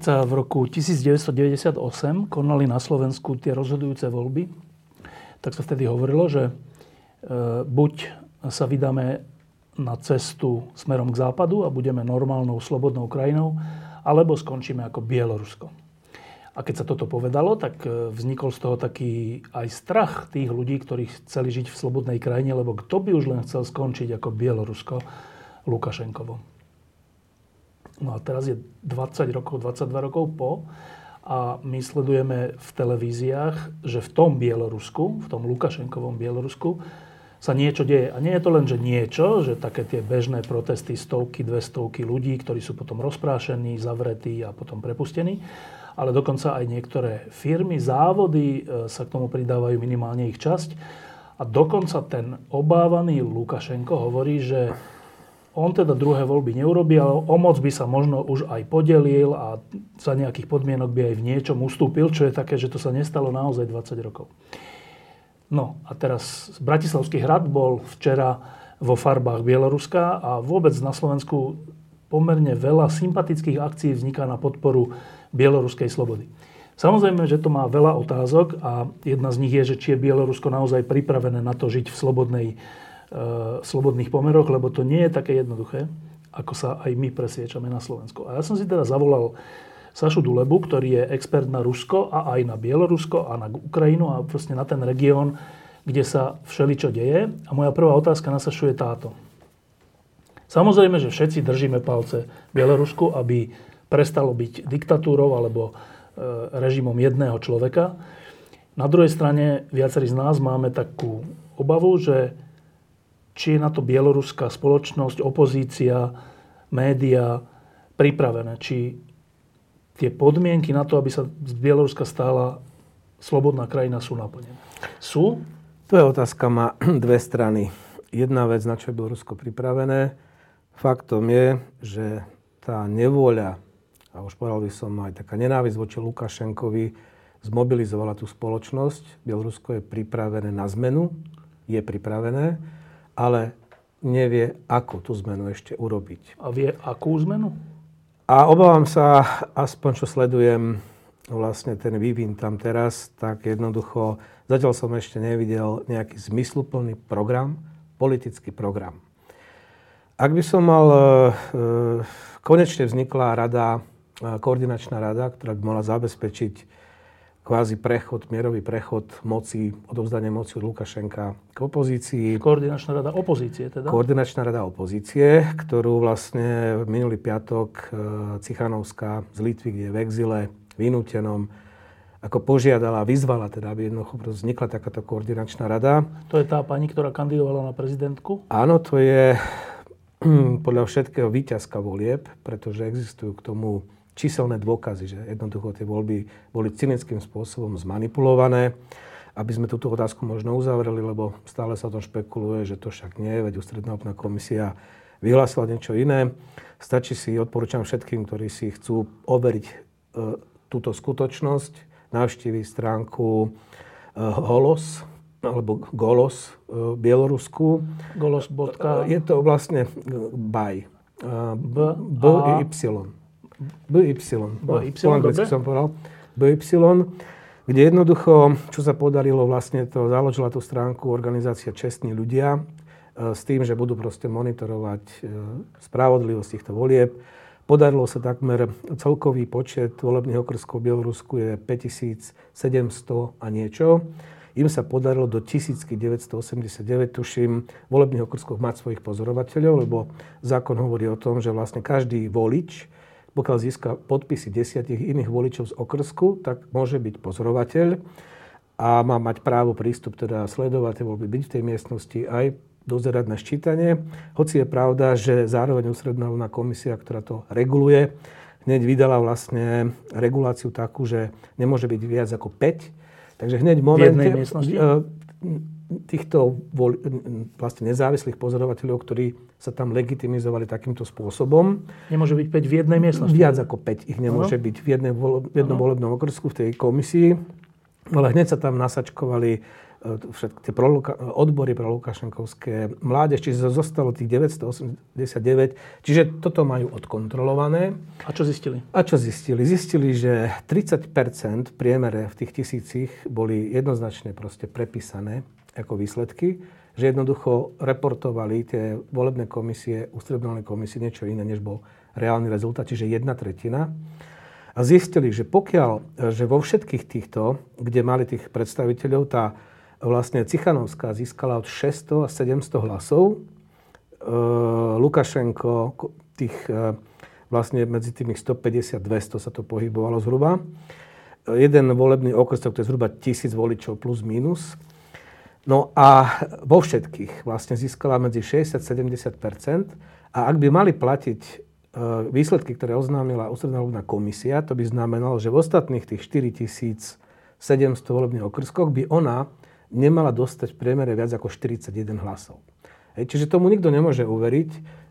Keď sa v roku 1998 konali na Slovensku tie rozhodujúce voľby, tak sa vtedy hovorilo, že e, buď sa vydáme na cestu smerom k západu a budeme normálnou, slobodnou krajinou, alebo skončíme ako Bielorusko. A keď sa toto povedalo, tak e, vznikol z toho taký aj strach tých ľudí, ktorí chceli žiť v slobodnej krajine, lebo kto by už len chcel skončiť ako Bielorusko Lukašenkovo. No a teraz je 20 rokov, 22 rokov po a my sledujeme v televíziách, že v tom Bielorusku, v tom Lukašenkovom Bielorusku sa niečo deje. A nie je to len, že niečo, že také tie bežné protesty, stovky, dve stovky ľudí, ktorí sú potom rozprášení, zavretí a potom prepustení, ale dokonca aj niektoré firmy, závody e, sa k tomu pridávajú minimálne ich časť. A dokonca ten obávaný Lukašenko hovorí, že on teda druhé voľby neurobí, ale o moc by sa možno už aj podelil a za nejakých podmienok by aj v niečom ustúpil, čo je také, že to sa nestalo naozaj 20 rokov. No a teraz Bratislavský hrad bol včera vo farbách Bieloruska a vôbec na Slovensku pomerne veľa sympatických akcií vzniká na podporu bieloruskej slobody. Samozrejme, že to má veľa otázok a jedna z nich je, že či je Bielorusko naozaj pripravené na to žiť v slobodnej slobodných pomeroch, lebo to nie je také jednoduché, ako sa aj my presviečame na Slovensku. A ja som si teda zavolal Sašu Dulebu, ktorý je expert na Rusko a aj na Bielorusko a na Ukrajinu a vlastne na ten región, kde sa všeličo deje. A moja prvá otázka na Sašu je táto. Samozrejme, že všetci držíme palce Bielorusku, aby prestalo byť diktatúrou alebo eh, režimom jedného človeka. Na druhej strane viacerí z nás máme takú obavu, že či je na to bieloruská spoločnosť, opozícia, média pripravené. Či tie podmienky na to, aby sa z Bieloruska stala slobodná krajina, sú naplnené. Sú? Tvoja otázka má dve strany. Jedna vec, na čo je Bielorusko pripravené. Faktom je, že tá nevôľa, a už povedal by som aj taká nenávisť voči Lukašenkovi, zmobilizovala tú spoločnosť. Bielorusko je pripravené na zmenu, je pripravené ale nevie, ako tú zmenu ešte urobiť. A vie, akú zmenu? A obávam sa, aspoň čo sledujem vlastne ten vývin tam teraz, tak jednoducho zatiaľ som ešte nevidel nejaký zmysluplný program, politický program. Ak by som mal, e, konečne vznikla rada, e, koordinačná rada, ktorá by mala zabezpečiť kvázi prechod, mierový prechod moci, odovzdanie moci od Lukašenka k opozícii. Koordinačná rada opozície teda? Koordinačná rada opozície, ktorú vlastne minulý piatok e, Cichanovská z Litvy, kde je v exile, vynútenom, ako požiadala, vyzvala teda, aby jednoducho vznikla takáto koordinačná rada. To je tá pani, ktorá kandidovala na prezidentku? Áno, to je podľa všetkého výťazka volieb, pretože existujú k tomu číselné dôkazy, že jednoducho tie voľby boli cynickým spôsobom zmanipulované. Aby sme túto otázku možno uzavreli, lebo stále sa o tom špekuluje, že to však nie, veď ústredná obná komisia vyhlásila niečo iné. Stačí si, odporúčam všetkým, ktorí si chcú overiť e, túto skutočnosť, navštíviť stránku e, Holos, alebo Golos e, Bielorusku. Golos. Je to vlastne by. B, B, Y. BY. BY, po anglicky som povedal. BY, kde jednoducho, čo sa podarilo, vlastne to založila tú stránku organizácia Čestní ľudia e, s tým, že budú proste monitorovať e, spravodlivosť týchto volieb. Podarilo sa takmer celkový počet volebných okrskov v Bielorusku je 5700 a niečo. Im sa podarilo do 1989, tuším, volebných okrskov mať svojich pozorovateľov, lebo zákon hovorí o tom, že vlastne každý volič pokiaľ získa podpisy desiatich iných voličov z okrsku, tak môže byť pozorovateľ a má mať právo prístup, teda sledovať tie voľby, byť v tej miestnosti aj dozerať na ščítanie. Hoci je pravda, že zároveň ústredná komisia, ktorá to reguluje, hneď vydala vlastne reguláciu takú, že nemôže byť viac ako 5. Takže hneď v momente... V miestnosti? Týchto vlastne nezávislých pozorovateľov, ktorí sa tam legitimizovali takýmto spôsobom. Nemôže byť 5 v jednej miestnosti? Viac ako 5 ich nemôže ano. byť v, jednej, v jednom volebnom okrsku v tej komisii. Ale hneď sa tam nasačkovali E, všetky tie proluka, odbory pre Lukašenkovské mládež, čiže zostalo tých 989, čiže toto majú odkontrolované. A čo zistili? A čo zistili? Zistili, že 30% v priemere v tých tisícich boli jednoznačne proste prepísané ako výsledky, že jednoducho reportovali tie volebné komisie, ústredné komisie niečo iné, než bol reálny rezultat, čiže jedna tretina. A zistili, že pokiaľ, že vo všetkých týchto, kde mali tých predstaviteľov, tá vlastne Cichanovská získala od 600 a 700 hlasov. E, Lukašenko tých, e, vlastne medzi tými 150-200 sa to pohybovalo zhruba. Jeden volebný okrsok, to je zhruba tisíc voličov plus minus. No a vo všetkých vlastne získala medzi 60-70% a ak by mali platiť e, výsledky, ktoré oznámila ústredná volebná komisia, to by znamenalo, že v ostatných tých 4700 volebných okrskoch by ona nemala dostať v priemere viac ako 41 hlasov. Hej, čiže tomu nikto nemôže uveriť,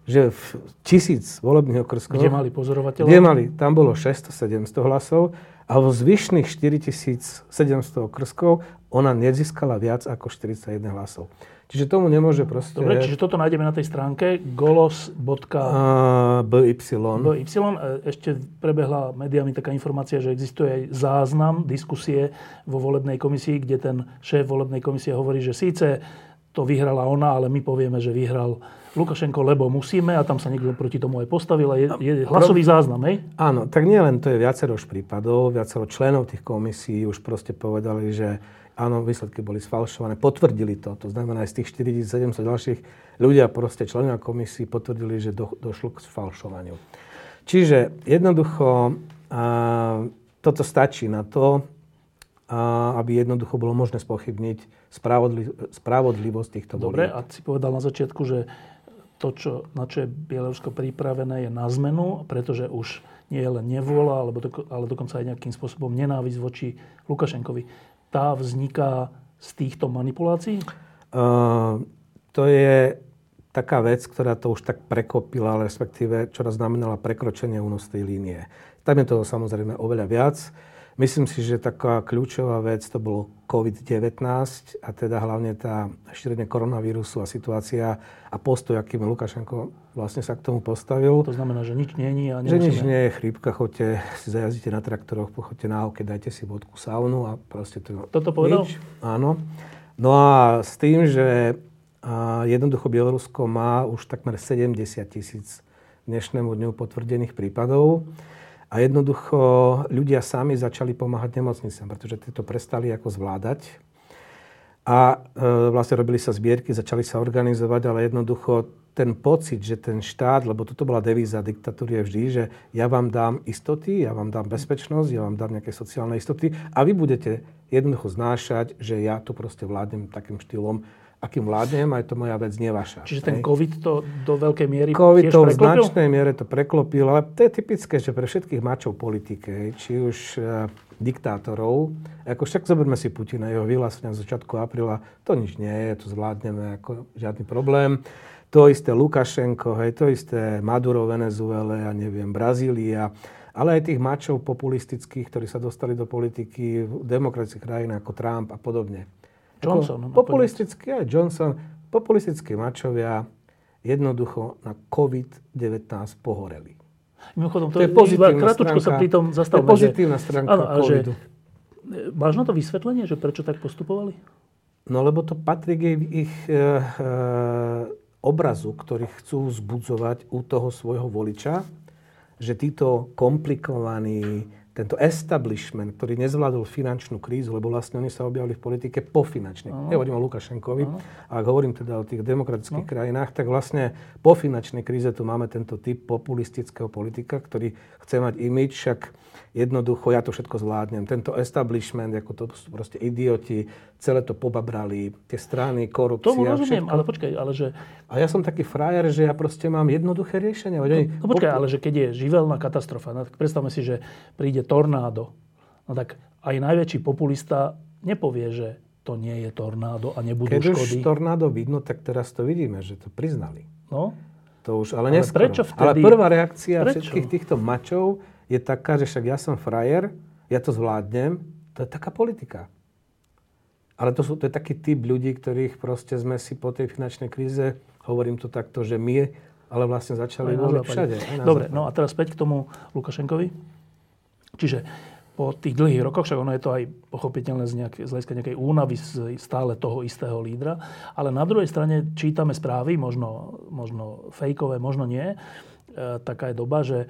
že v tisíc volebných okrskov... Kde mali pozorovateľov? Kde mali, tam bolo 600-700 hlasov a vo zvyšných 4700 okrskov ona nezískala viac ako 41 hlasov. Čiže tomu nemôže proste... Dobre, čiže toto nájdeme na tej stránke golos.by. by. by. Ešte prebehla mediami taká informácia, že existuje aj záznam diskusie vo volebnej komisii, kde ten šéf volebnej komisie hovorí, že síce to vyhrala ona, ale my povieme, že vyhral Lukašenko, lebo musíme a tam sa niekto proti tomu aj postavil. Je, je hlasový záznam, hej? Áno, tak nielen to je viacero už prípadov, viacero členov tých komisí už proste povedali, že áno, výsledky boli sfalšované, potvrdili to. To znamená, aj z tých 4700 ďalších ľudia, proste členovia komisii potvrdili, že do, došlo k sfalšovaniu. Čiže jednoducho a, toto stačí na to, a, aby jednoducho bolo možné spochybniť spravodli, spravodlivosť týchto Dobre, a si povedal na začiatku, že to, čo, na čo je Bielorusko pripravené, je na zmenu, pretože už nie je len nevôľa, alebo do, ale dokonca aj nejakým spôsobom nenávisť voči Lukašenkovi tá vzniká z týchto manipulácií? Uh, to je taká vec, ktorá to už tak prekopila, respektíve čo znamenala prekročenie únosnej línie. Tam je toho samozrejme oveľa viac. Myslím si, že taká kľúčová vec to bolo COVID-19 a teda hlavne tá šírenie koronavírusu a situácia a postoj, akým Lukašenko vlastne sa k tomu postavil. To znamená, že nič je a Že nič nie je, chrípka, choďte, si zajazdite na traktoroch, pochoďte na hokej, dajte si vodku, saunu a proste to... Toto povedal? Nič. Áno. No a s tým, že jednoducho Bielorusko má už takmer 70 tisíc dnešnému dňu potvrdených prípadov. A jednoducho ľudia sami začali pomáhať nemocniciam, pretože tieto prestali ako zvládať. A e, vlastne robili sa zbierky, začali sa organizovať, ale jednoducho ten pocit, že ten štát, lebo toto bola devíza diktatúry vždy, že ja vám dám istoty, ja vám dám bezpečnosť, ja vám dám nejaké sociálne istoty a vy budete jednoducho znášať, že ja to proste vládnem takým štýlom, akým vládnem, aj to moja vec, nie vaša. Čiže ten COVID to do veľkej miery COVID tiež to v značnej miere to preklopil, ale to je typické, že pre všetkých mačov politike, či už e, diktátorov, ako však zoberme si Putina, jeho vyhlásenia z začiatku apríla, to nič nie je, to zvládneme ako žiadny problém. To isté Lukašenko, hej, to isté Maduro, Venezuele, ja neviem, Brazília, ale aj tých mačov populistických, ktorí sa dostali do politiky v demokratických krajinách ako Trump a podobne. Johnson. Ako populistický aj Johnson. Populistickí mačovia jednoducho na COVID-19 pohoreli. Mimochodom, to, to je pozitívna stránka, sa pri tom zastavme. To je pozitívna stránka áno, covidu. Že, máš na to vysvetlenie, že prečo tak postupovali? No lebo to patrí k ich e, e, obrazu, ktorý chcú vzbudzovať u toho svojho voliča, že títo komplikovaní, tento establishment, ktorý nezvládol finančnú krízu, lebo vlastne oni sa objavili v politike po finančnej. Uh-huh. Nehovorím o Lukašenkovi, uh-huh. ak hovorím teda o tých demokratických uh-huh. krajinách, tak vlastne po finančnej kríze tu máme tento typ populistického politika, ktorý chce mať imič, však jednoducho ja to všetko zvládnem. Tento establishment, ako to sú proste idioti, celé to pobabrali, tie strany, korupcia. Tomu rozumiem, všetko. ale počkaj, ale že... A ja som taký frajer, že ja proste mám jednoduché riešenie. No, no počkaj, ale že keď je živelná katastrofa, no, predstavme si, že príde tornádo, no tak aj najväčší populista nepovie, že to nie je tornádo a nebudú Keď škody. Keď už tornádo vidno, tak teraz to vidíme, že to priznali. No. To už, ale, ale prečo vtedy? Ale prvá reakcia prečo? všetkých týchto mačov je taká, že však ja som frajer, ja to zvládnem, to je taká politika. Ale to, sú, to je taký typ ľudí, ktorých proste sme si po tej finančnej kríze, hovorím to takto, že my, ale vlastne začali voliť všade. Dobre, no a teraz späť k tomu Lukašenkovi. Čiže po tých dlhých rokoch, však ono je to aj pochopiteľné z, nejak, z hľadiska nejakej únavy z stále toho istého lídra, ale na druhej strane čítame správy, možno, možno fejkové, možno nie. E, taká je doba, že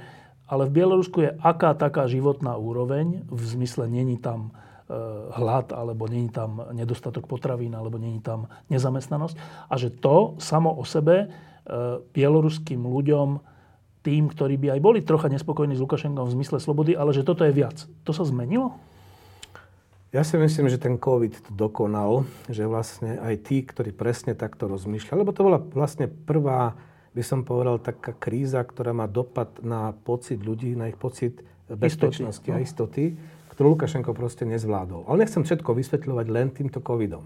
ale v Bielorusku je aká taká životná úroveň, v zmysle není tam e, hlad, alebo není tam nedostatok potravín, alebo není tam nezamestnanosť. A že to samo o sebe e, bieloruským ľuďom, tým, ktorí by aj boli trocha nespokojní s Lukašenkom v zmysle slobody, ale že toto je viac. To sa zmenilo? Ja si myslím, že ten COVID to dokonal, že vlastne aj tí, ktorí presne takto rozmýšľali, lebo to bola vlastne prvá by som povedal, taká kríza, ktorá má dopad na pocit ľudí, na ich pocit bezpečnosti istoty, a no. istoty, ktorú Lukašenko proste nezvládol. Ale nechcem všetko vysvetľovať len týmto covidom.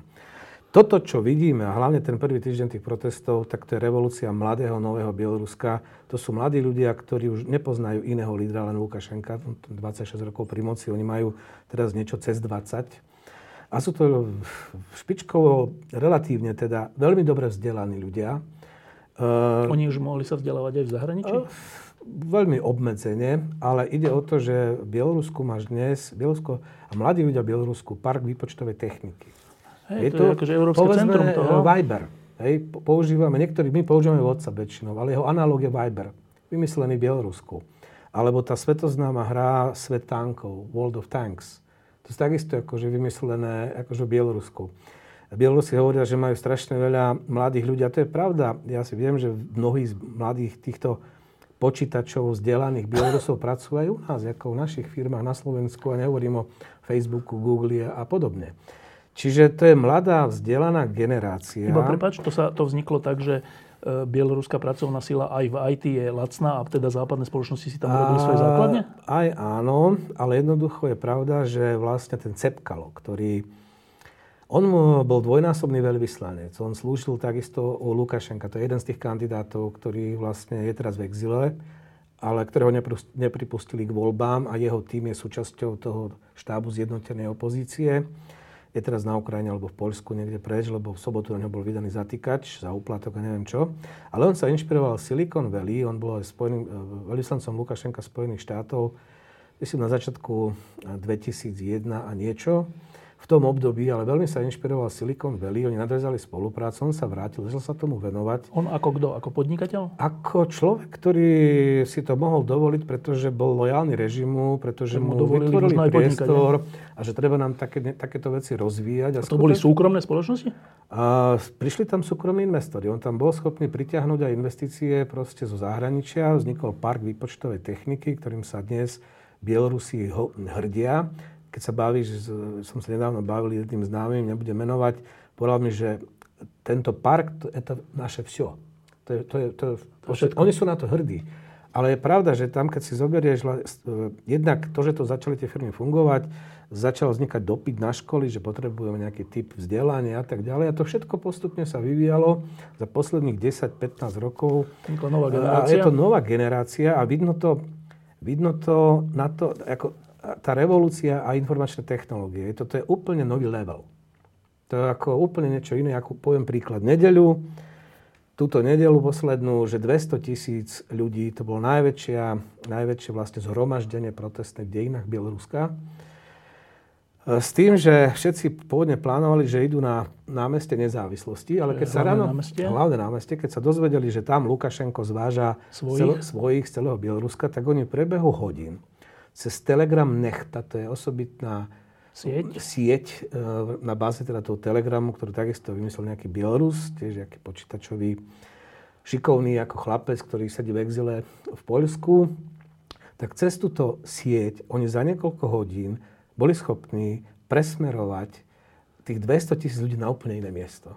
Toto, čo vidíme, a hlavne ten prvý týždeň tých protestov, tak to je revolúcia mladého nového Bieloruska. To sú mladí ľudia, ktorí už nepoznajú iného lídra, len Lukašenka, 26 rokov pri moci, oni majú teraz niečo cez 20. A sú to špičkovo, relatívne teda veľmi dobre vzdelaní ľudia, Uh, Oni už mohli sa vzdelávať aj v zahraničí? Veľmi obmedzene, ale ide o to, že v Bielorusku máš dnes, Bielorusko, a mladí ľudia v Bielorusku, park výpočtovej techniky. Hej, je to, to je akože Európske centrum toho. Viber. Hej, používame, niektorí, my používame WhatsApp väčšinou, ale jeho analóg je Viber, vymyslený v Bielorusku. Alebo tá svetoznáma hra Svet tankov, World of Tanks. To je takisto akože vymyslené akože v Bielorusku. Bielorusi hovoria, že majú strašne veľa mladých ľudí. A to je pravda. Ja si viem, že mnohí z mladých týchto počítačov vzdelaných Bielorusov pracujú aj u nás, ako v našich firmách na Slovensku. A nehovorím o Facebooku, Google a podobne. Čiže to je mladá, vzdelaná generácia. Iba prepač, to, sa, to vzniklo tak, že e, bieloruská pracovná sila aj v IT je lacná a teda západné spoločnosti si tam robili svoje základne? Aj áno, ale jednoducho je pravda, že vlastne ten Cepkalo, ktorý on bol dvojnásobný veľvyslanec. On slúžil takisto u Lukašenka. To je jeden z tých kandidátov, ktorý vlastne je teraz v exile, ale ktorého nepripustili k voľbám a jeho tým je súčasťou toho štábu zjednotenej opozície. Je teraz na Ukrajine alebo v Poľsku niekde preč, lebo v sobotu na ňo bol vydaný zatýkač za úplatok a neviem čo. Ale on sa inšpiroval Silicon Valley, on bol aj spojený, e, veľvyslancom Lukašenka Spojených štátov, myslím na začiatku 2001 a niečo v tom období, ale veľmi sa inšpiroval Silicon Valley, oni nadvezali spoluprácu, on sa vrátil, začal sa tomu venovať. On ako kto? Ako podnikateľ? Ako človek, ktorý si to mohol dovoliť, pretože bol lojálny režimu, pretože mu, mu vytvorili priestor a že treba nám také, takéto veci rozvíjať. A, a to boli súkromné spoločnosti? A prišli tam súkromní investori. On tam bol schopný pritiahnuť aj investície proste zo zahraničia. Vznikol park výpočtovej techniky, ktorým sa dnes Bielorusi hrdia keď sa bavíš, som sa nedávno bavil jedným známym, nebudem menovať, povedal mi, že tento park, to je to naše vsio. To je, to je, to je, to oni sú na to hrdí. Ale je pravda, že tam, keď si zoberieš, jednak to, že to začali tie firmy fungovať, začal vznikať dopyt na školy, že potrebujeme nejaký typ vzdelania a tak ďalej. A to všetko postupne sa vyvíjalo za posledných 10-15 rokov. Nová generácia. A je to nová generácia a vidno to, vidno to na to, ako tá revolúcia a informačné technológie, toto je úplne nový level. To je ako úplne niečo iné, ako poviem príklad. Nedeľu, túto nedeľu poslednú, že 200 tisíc ľudí, to bolo najväčšia, najväčšie vlastne zhromaždenie protestné v dejinách Bieloruska. S tým, že všetci pôvodne plánovali, že idú na námestie nezávislosti, ale keď sa ráno... Námestie? Hlavné námestie. Keď sa dozvedeli, že tam Lukašenko zváža svojich, celo, svojich z celého Bieloruska, tak oni prebehu hodín cez Telegram Nechta, to je osobitná sieť, sieť e, na báze teda toho Telegramu, ktorú takisto vymyslel nejaký Bielorus, tiež nejaký počítačový šikovný ako chlapec, ktorý sedí v exile v Poľsku, tak cez túto sieť oni za niekoľko hodín boli schopní presmerovať tých 200 tisíc ľudí na úplne iné miesto.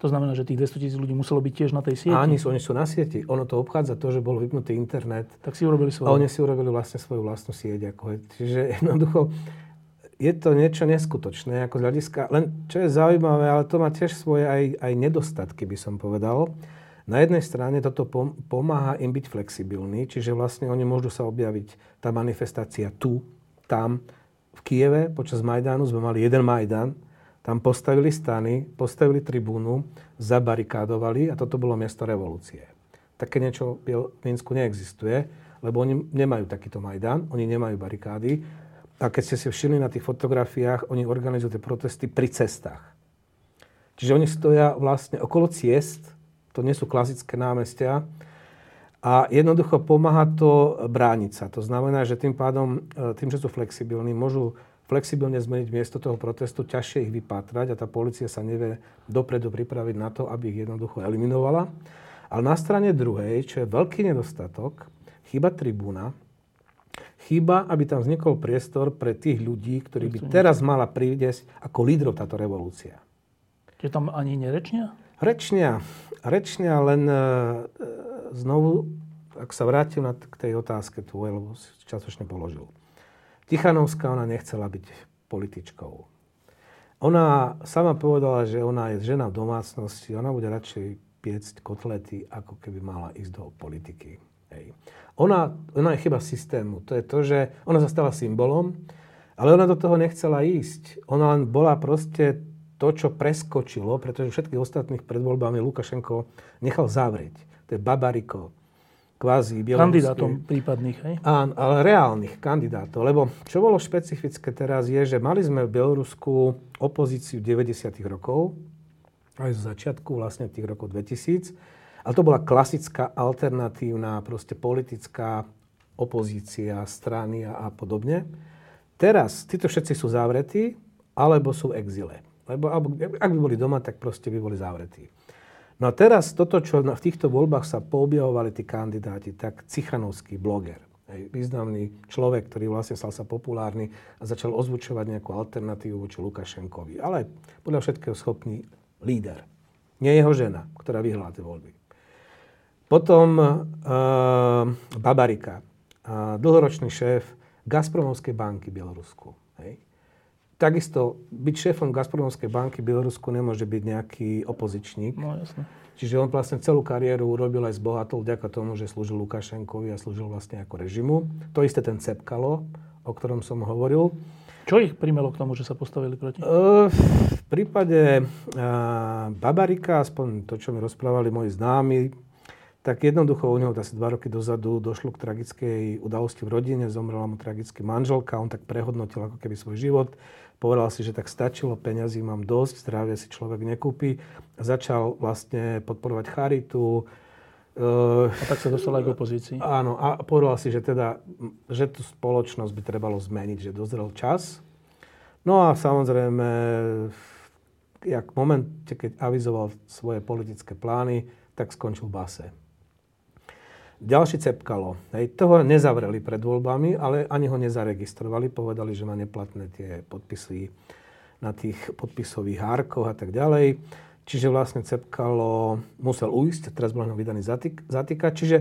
To znamená, že tých 200 tisíc ľudí muselo byť tiež na tej sieti? Áno, oni sú na sieti. Ono to obchádza to, že bol vypnutý internet. Tak si urobili svoju. A oni si urobili vlastne svoju vlastnú sieť. Ako je. Čiže jednoducho je to niečo neskutočné ako z hľadiska, len čo je zaujímavé, ale to má tiež svoje aj, aj nedostatky, by som povedal. Na jednej strane toto pomáha im byť flexibilný, čiže vlastne oni môžu sa objaviť, tá manifestácia tu, tam, v Kieve počas Majdánu sme mali jeden Majdan, tam postavili stany, postavili tribúnu, zabarikádovali a toto bolo miesto revolúcie. Také niečo v Minsku neexistuje, lebo oni nemajú takýto Majdan, oni nemajú barikády, a keď ste si všimli na tých fotografiách, oni organizujú tie protesty pri cestách. Čiže oni stoja vlastne okolo ciest, to nie sú klasické námestia, a jednoducho pomáha to brániť sa. To znamená, že tým pádom, e, tým, že sú flexibilní, môžu flexibilne zmeniť miesto toho protestu, ťažšie ich vypátrať a tá policia sa nevie dopredu pripraviť na to, aby ich jednoducho eliminovala. Ale na strane druhej, čo je veľký nedostatok, chyba tribúna, Chýba, aby tam vznikol priestor pre tých ľudí, ktorí by teraz mala prísť ako lídrov táto revolúcia. Čiže tam ani nerečnia? Rečnia. Rečnia, len e, znovu, ak sa vrátim na, k tej otázke tvojej, lebo si časočne položil. Tichanovská, ona nechcela byť političkou. Ona sama povedala, že ona je žena v domácnosti, ona bude radšej piecť kotlety, ako keby mala ísť do politiky. Hej. Ona, ona je chyba systému. To je to, že ona sa stala symbolom, ale ona do toho nechcela ísť. Ona len bola proste to, čo preskočilo, pretože všetkých ostatných pred voľbami Lukašenko nechal zavrieť. To je Babariko, kvázi Kandidátom prípadných, hej? Áno, ale reálnych kandidátov. Lebo čo bolo špecifické teraz je, že mali sme v Bielorusku opozíciu 90. rokov, aj z začiatku vlastne tých rokov 2000, ale to bola klasická alternatívna proste politická opozícia, strany a, a podobne. Teraz títo všetci sú zavretí, alebo sú v exile. Lebo ak by boli doma, tak proste by boli zavretí. No a teraz toto, čo v týchto voľbách sa poobjavovali tí kandidáti, tak Cichanovský bloger, významný človek, ktorý vlastne stal sa populárny a začal ozvučovať nejakú alternatívu voči Lukašenkovi. Ale podľa všetkého schopný líder. Nie jeho žena, ktorá vyhrala tie voľby. Potom uh, Babarika, uh, dlhoročný šéf Gazpromovskej banky Bielorusku. Hej. Takisto byť šéfom Gazpromovskej banky Bielorusku nemôže byť nejaký opozičník. No jasne. Čiže on vlastne celú kariéru urobil aj zbohatol vďaka tomu, že slúžil Lukašenkovi a slúžil vlastne ako režimu. To isté ten Cepkalo, o ktorom som hovoril. Čo ich primelo k tomu, že sa postavili proti? V prípade Babarika, aspoň to, čo mi rozprávali moji známi, tak jednoducho u neho asi dva roky dozadu došlo k tragickej udalosti v rodine, zomrela mu tragicky manželka, on tak prehodnotil ako keby svoj život, povedal si, že tak stačilo, peňazí mám dosť, zdravie si človek nekúpi začal vlastne podporovať charitu. A tak sa dostal aj k opozícii. Áno, a povedal si, že teda, že tú spoločnosť by trebalo zmeniť, že dozrel čas. No a samozrejme, jak v momente, keď avizoval svoje politické plány, tak skončil v base. Ďalší cepkalo. Hej, toho nezavreli pred voľbami, ale ani ho nezaregistrovali. Povedali, že má neplatné tie podpisy na tých podpisových hárkoch a tak ďalej. Čiže vlastne Cepkalo musel ujsť, teraz bol vydaný zatyk, zatýkať. Čiže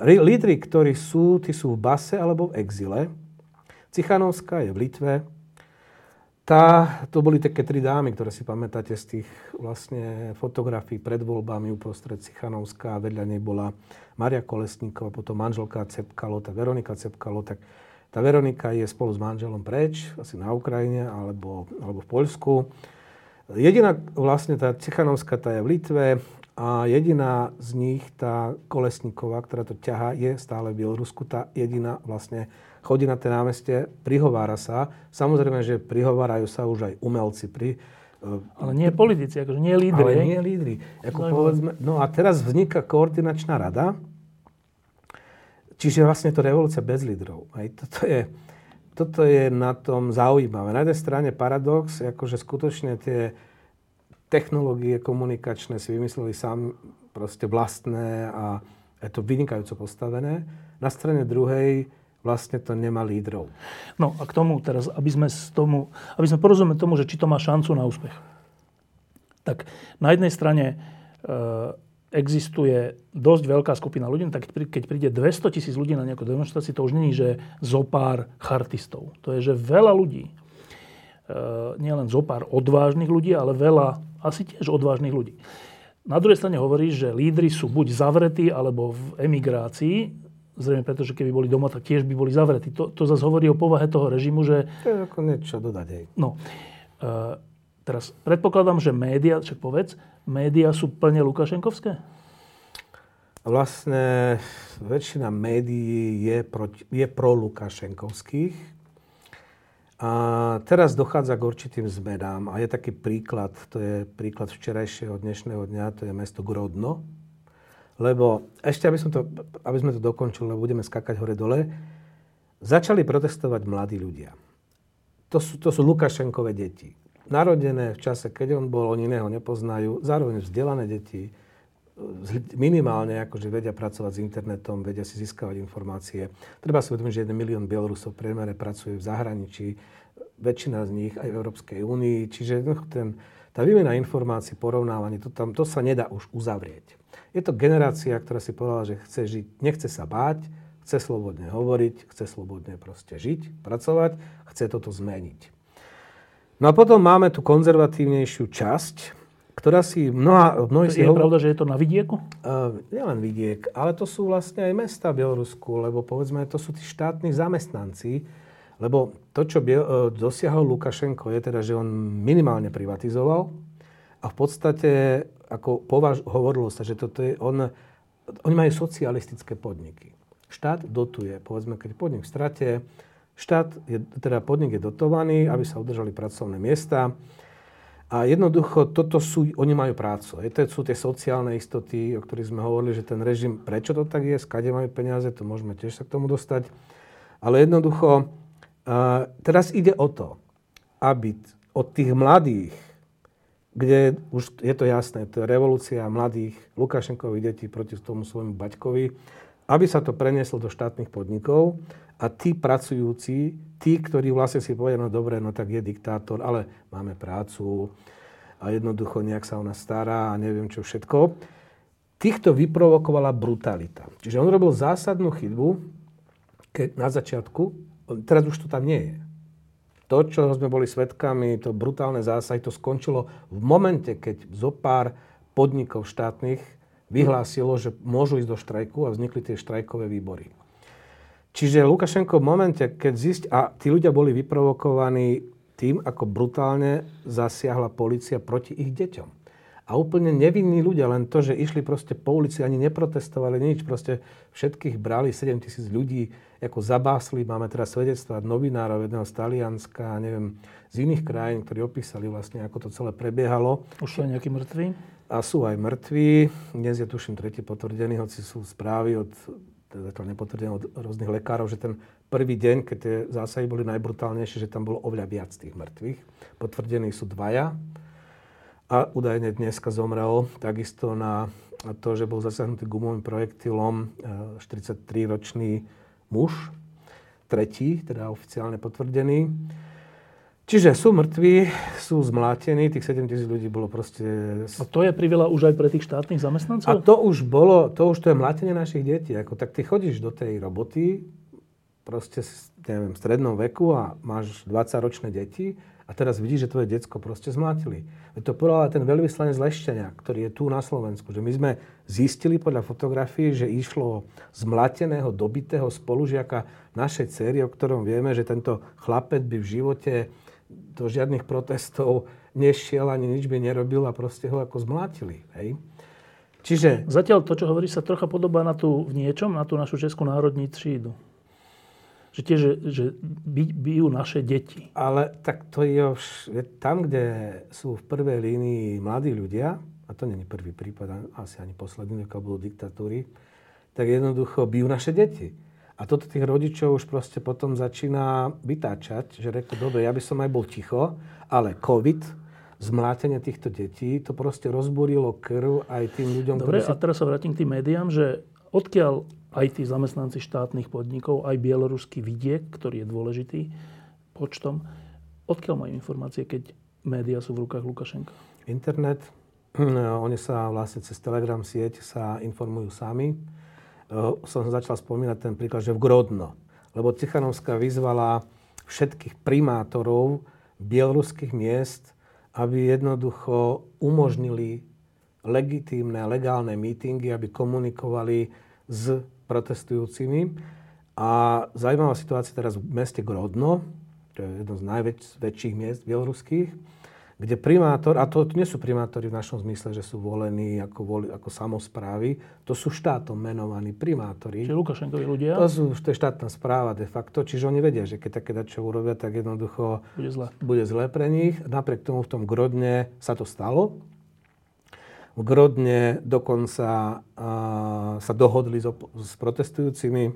lídry, ktorí sú, tí sú v base alebo v exile. Cichanovská je v Litve, tá, to boli také tri dámy, ktoré si pamätáte z tých vlastne fotografií pred voľbami uprostred Cichanovská, vedľa nej bola Maria Kolesníková, potom manželka Cepkalo, tá Veronika Cepkalo, tak tá Veronika je spolu s manželom preč, asi na Ukrajine alebo, alebo v Poľsku. Jediná vlastne tá Cichanovská, tá je v Litve a jediná z nich, tá Kolesníková, ktorá to ťaha, je stále v Bielorusku. Tá jediná vlastne chodí na tie námestie, prihovára sa. Samozrejme, že prihovárajú sa už aj umelci. Pri, eh, ale nie politici, akože nie lídry. Ale nie lídry. Ako povedzme, no a teraz vzniká koordinačná rada, Čiže vlastne to revolúcia bez lídrov. Hej, toto, je, toto je na tom zaujímavé. Na jednej strane paradox, akože skutočne tie technológie komunikačné si vymysleli sám proste vlastné a je to vynikajúco postavené. Na strane druhej vlastne to nemá lídrov. No a k tomu teraz, aby sme, z tomu, aby sme porozumeli tomu, že či to má šancu na úspech. Tak na jednej strane e, existuje dosť veľká skupina ľudí, no tak keď príde 200 tisíc ľudí na nejakú demonstráciu, to už není, že zopár chartistov. To je, že veľa ľudí, e, nielen zopár odvážnych ľudí, ale veľa asi tiež odvážnych ľudí. Na druhej strane hovorí, že lídry sú buď zavretí, alebo v emigrácii, Zrejme preto, že keby boli doma, tak tiež by boli zavretí. To, to zase hovorí o povahe toho režimu, že... To je ako niečo dodať, hej. No. E, teraz predpokladám, že média, však povedz, média sú plne Lukašenkovské? Vlastne väčšina médií je, proti, je pro Lukašenkovských. A teraz dochádza k určitým zmenám. A je taký príklad, to je príklad včerajšieho dnešného dňa, to je mesto Grodno, lebo ešte, aby, som to, aby sme to dokončili, lebo budeme skakať hore-dole, začali protestovať mladí ľudia. To sú, to sú Lukašenkové deti. Narodené v čase, keď on bol, oni iného nepoznajú, zároveň vzdelané deti, minimálne akože vedia pracovať s internetom, vedia si získavať informácie. Treba si uvedomiť, že 1 milión Bielorusov v priemere pracuje v zahraničí, väčšina z nich aj v Európskej únii, čiže ten, tá výmena informácií, porovnávanie, to, tam, to sa nedá už uzavrieť. Je to generácia, ktorá si povedala, že chce žiť, nechce sa báť, chce slobodne hovoriť, chce slobodne proste žiť, pracovať, chce toto zmeniť. No a potom máme tú konzervatívnejšiu časť, ktorá si mnoha... mnohí si je hovor... pravda, že je to na vidieku? Uh, nielen vidiek, ale to sú vlastne aj mesta v Bielorusku, lebo povedzme, to sú tí štátni zamestnanci, lebo to, čo Biel, uh, dosiahol Lukašenko, je teda, že on minimálne privatizoval a v podstate ako považ, hovorilo sa, že toto je, on, oni majú socialistické podniky. Štát dotuje, povedzme, keď podnik v štát, je, teda podnik je dotovaný, aby sa udržali pracovné miesta. A jednoducho, toto sú, oni majú prácu. Je to sú tie sociálne istoty, o ktorých sme hovorili, že ten režim, prečo to tak je, skade majú peniaze, to môžeme tiež sa k tomu dostať. Ale jednoducho, uh, teraz ide o to, aby od tých mladých, kde už je to jasné, to je revolúcia mladých Lukašenkových detí proti tomu svojmu baťkovi, aby sa to prenieslo do štátnych podnikov a tí pracujúci, tí, ktorí vlastne si povedia, no dobre, no tak je diktátor, ale máme prácu a jednoducho nejak sa o nás stará a neviem čo všetko. Týchto vyprovokovala brutalita. Čiže on robil zásadnú chybu, keď na začiatku, teraz už to tam nie je to, čo sme boli svetkami, to brutálne zásahy, to skončilo v momente, keď zo pár podnikov štátnych vyhlásilo, že môžu ísť do štrajku a vznikli tie štrajkové výbory. Čiže Lukašenko v momente, keď zist... A tí ľudia boli vyprovokovaní tým, ako brutálne zasiahla policia proti ich deťom. A úplne nevinní ľudia, len to, že išli proste po ulici, ani neprotestovali nič, proste všetkých brali, 7 tisíc ľudí, ako zabásli. Máme teraz svedectva novinárov, jedného z Talianska, neviem, z iných krajín, ktorí opísali vlastne, ako to celé prebiehalo. Už sú aj nejakí mŕtvi? A sú aj mŕtvi. Dnes je tuším tretí potvrdený, hoci sú správy od zatiaľ nepotvrdené od rôznych lekárov, že ten prvý deň, keď tie zásahy boli najbrutálnejšie, že tam bolo oveľa viac tých mŕtvych. Potvrdení sú dvaja a údajne dneska zomrel takisto na to, že bol zasiahnutý gumovým projektilom 43-ročný e, muž, tretí, teda oficiálne potvrdený. Čiže sú mŕtvi, sú zmlátení, tých 7 tisíc ľudí bolo proste... A to je priveľa už aj pre tých štátnych zamestnancov? A to už bolo, to už to je mlátenie našich detí. Ako, tak ty chodíš do tej roboty, proste, neviem, v strednom veku a máš 20-ročné deti a teraz vidíš, že tvoje decko proste zmlátili. To povedal ten veľvyslanec Lešťania, ktorý je tu na Slovensku, že my sme zistili podľa fotografií, že išlo zmlateného, dobitého spolužiaka našej céry, o ktorom vieme, že tento chlapec by v živote do žiadnych protestov nešiel ani nič by nerobil a proste ho ako zmlátili. Hej? Čiže... Zatiaľ to, čo hovoríš, sa trocha podobá na tú, v niečom na tú našu českú národní třídu že tiež, že bijú naše deti. Ale tak to je už tam, kde sú v prvej línii mladí ľudia, a to není prvý prípad, asi ani posledný, ako budú diktatúry, tak jednoducho bijú naše deti. A toto tých rodičov už proste potom začína vytáčať, že rekli, dobre, ja by som aj bol ticho, ale COVID, zmlátenie týchto detí, to proste rozbúrilo krv aj tým ľuďom, Dobre, ktorí si... a teraz sa vrátim k tým médiám, že odkiaľ aj tí zamestnanci štátnych podnikov, aj bieloruský vidiek, ktorý je dôležitý počtom, odkiaľ majú informácie, keď médiá sú v rukách Lukašenka? Internet. Oni sa vlastne cez Telegram sieť sa informujú sami Eh, som začal spomínať ten príklad, že v Grodno. Lebo Tichanovská vyzvala všetkých primátorov bieloruských miest, aby jednoducho umožnili legitímne, legálne mítingy, aby komunikovali s protestujúcimi. A zaujímavá situácia teraz v meste Grodno, to je jedno z najväčších miest bieloruských, kde primátor, a to nie sú primátori v našom zmysle, že sú volení ako, voli, ako samozprávy, to sú štátom menovaní primátori. Čiže Lukašenkovi ľudia? To, sú, to je štátna správa de facto, čiže oni vedia, že keď také čo urobia, tak jednoducho bude zle. bude zle pre nich. Napriek tomu v tom Grodne sa to stalo. V Grodne dokonca sa dohodli s protestujúcimi,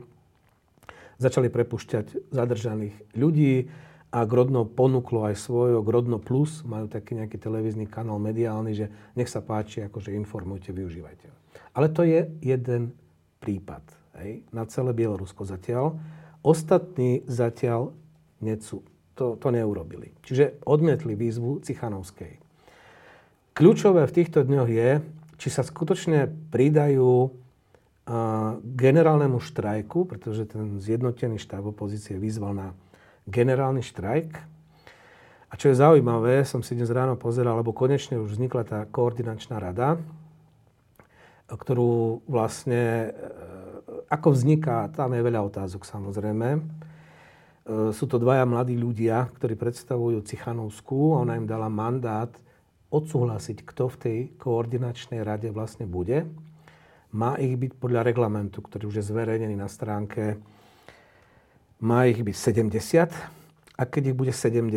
začali prepušťať zadržaných ľudí, a Grodno ponúklo aj svoje, Grodno Plus, majú taký nejaký televízny kanál mediálny, že nech sa páči, akože informujte, využívajte. Ale to je jeden prípad hej, na celé Bielorusko zatiaľ. Ostatní zatiaľ necú. To, to neurobili. Čiže odmietli výzvu Cichanovskej. Kľúčové v týchto dňoch je, či sa skutočne pridajú generálnemu štrajku, pretože ten zjednotený štáb opozície vyzval na generálny štrajk. A čo je zaujímavé, som si dnes ráno pozeral, lebo konečne už vznikla tá koordinačná rada, ktorú vlastne, e, ako vzniká, tam je veľa otázok samozrejme. E, sú to dvaja mladí ľudia, ktorí predstavujú Cichanovskú a ona im dala mandát odsúhlasiť, kto v tej koordinačnej rade vlastne bude. Má ich byť podľa reglamentu, ktorý už je zverejnený na stránke má ich byť 70. A keď ich bude 70,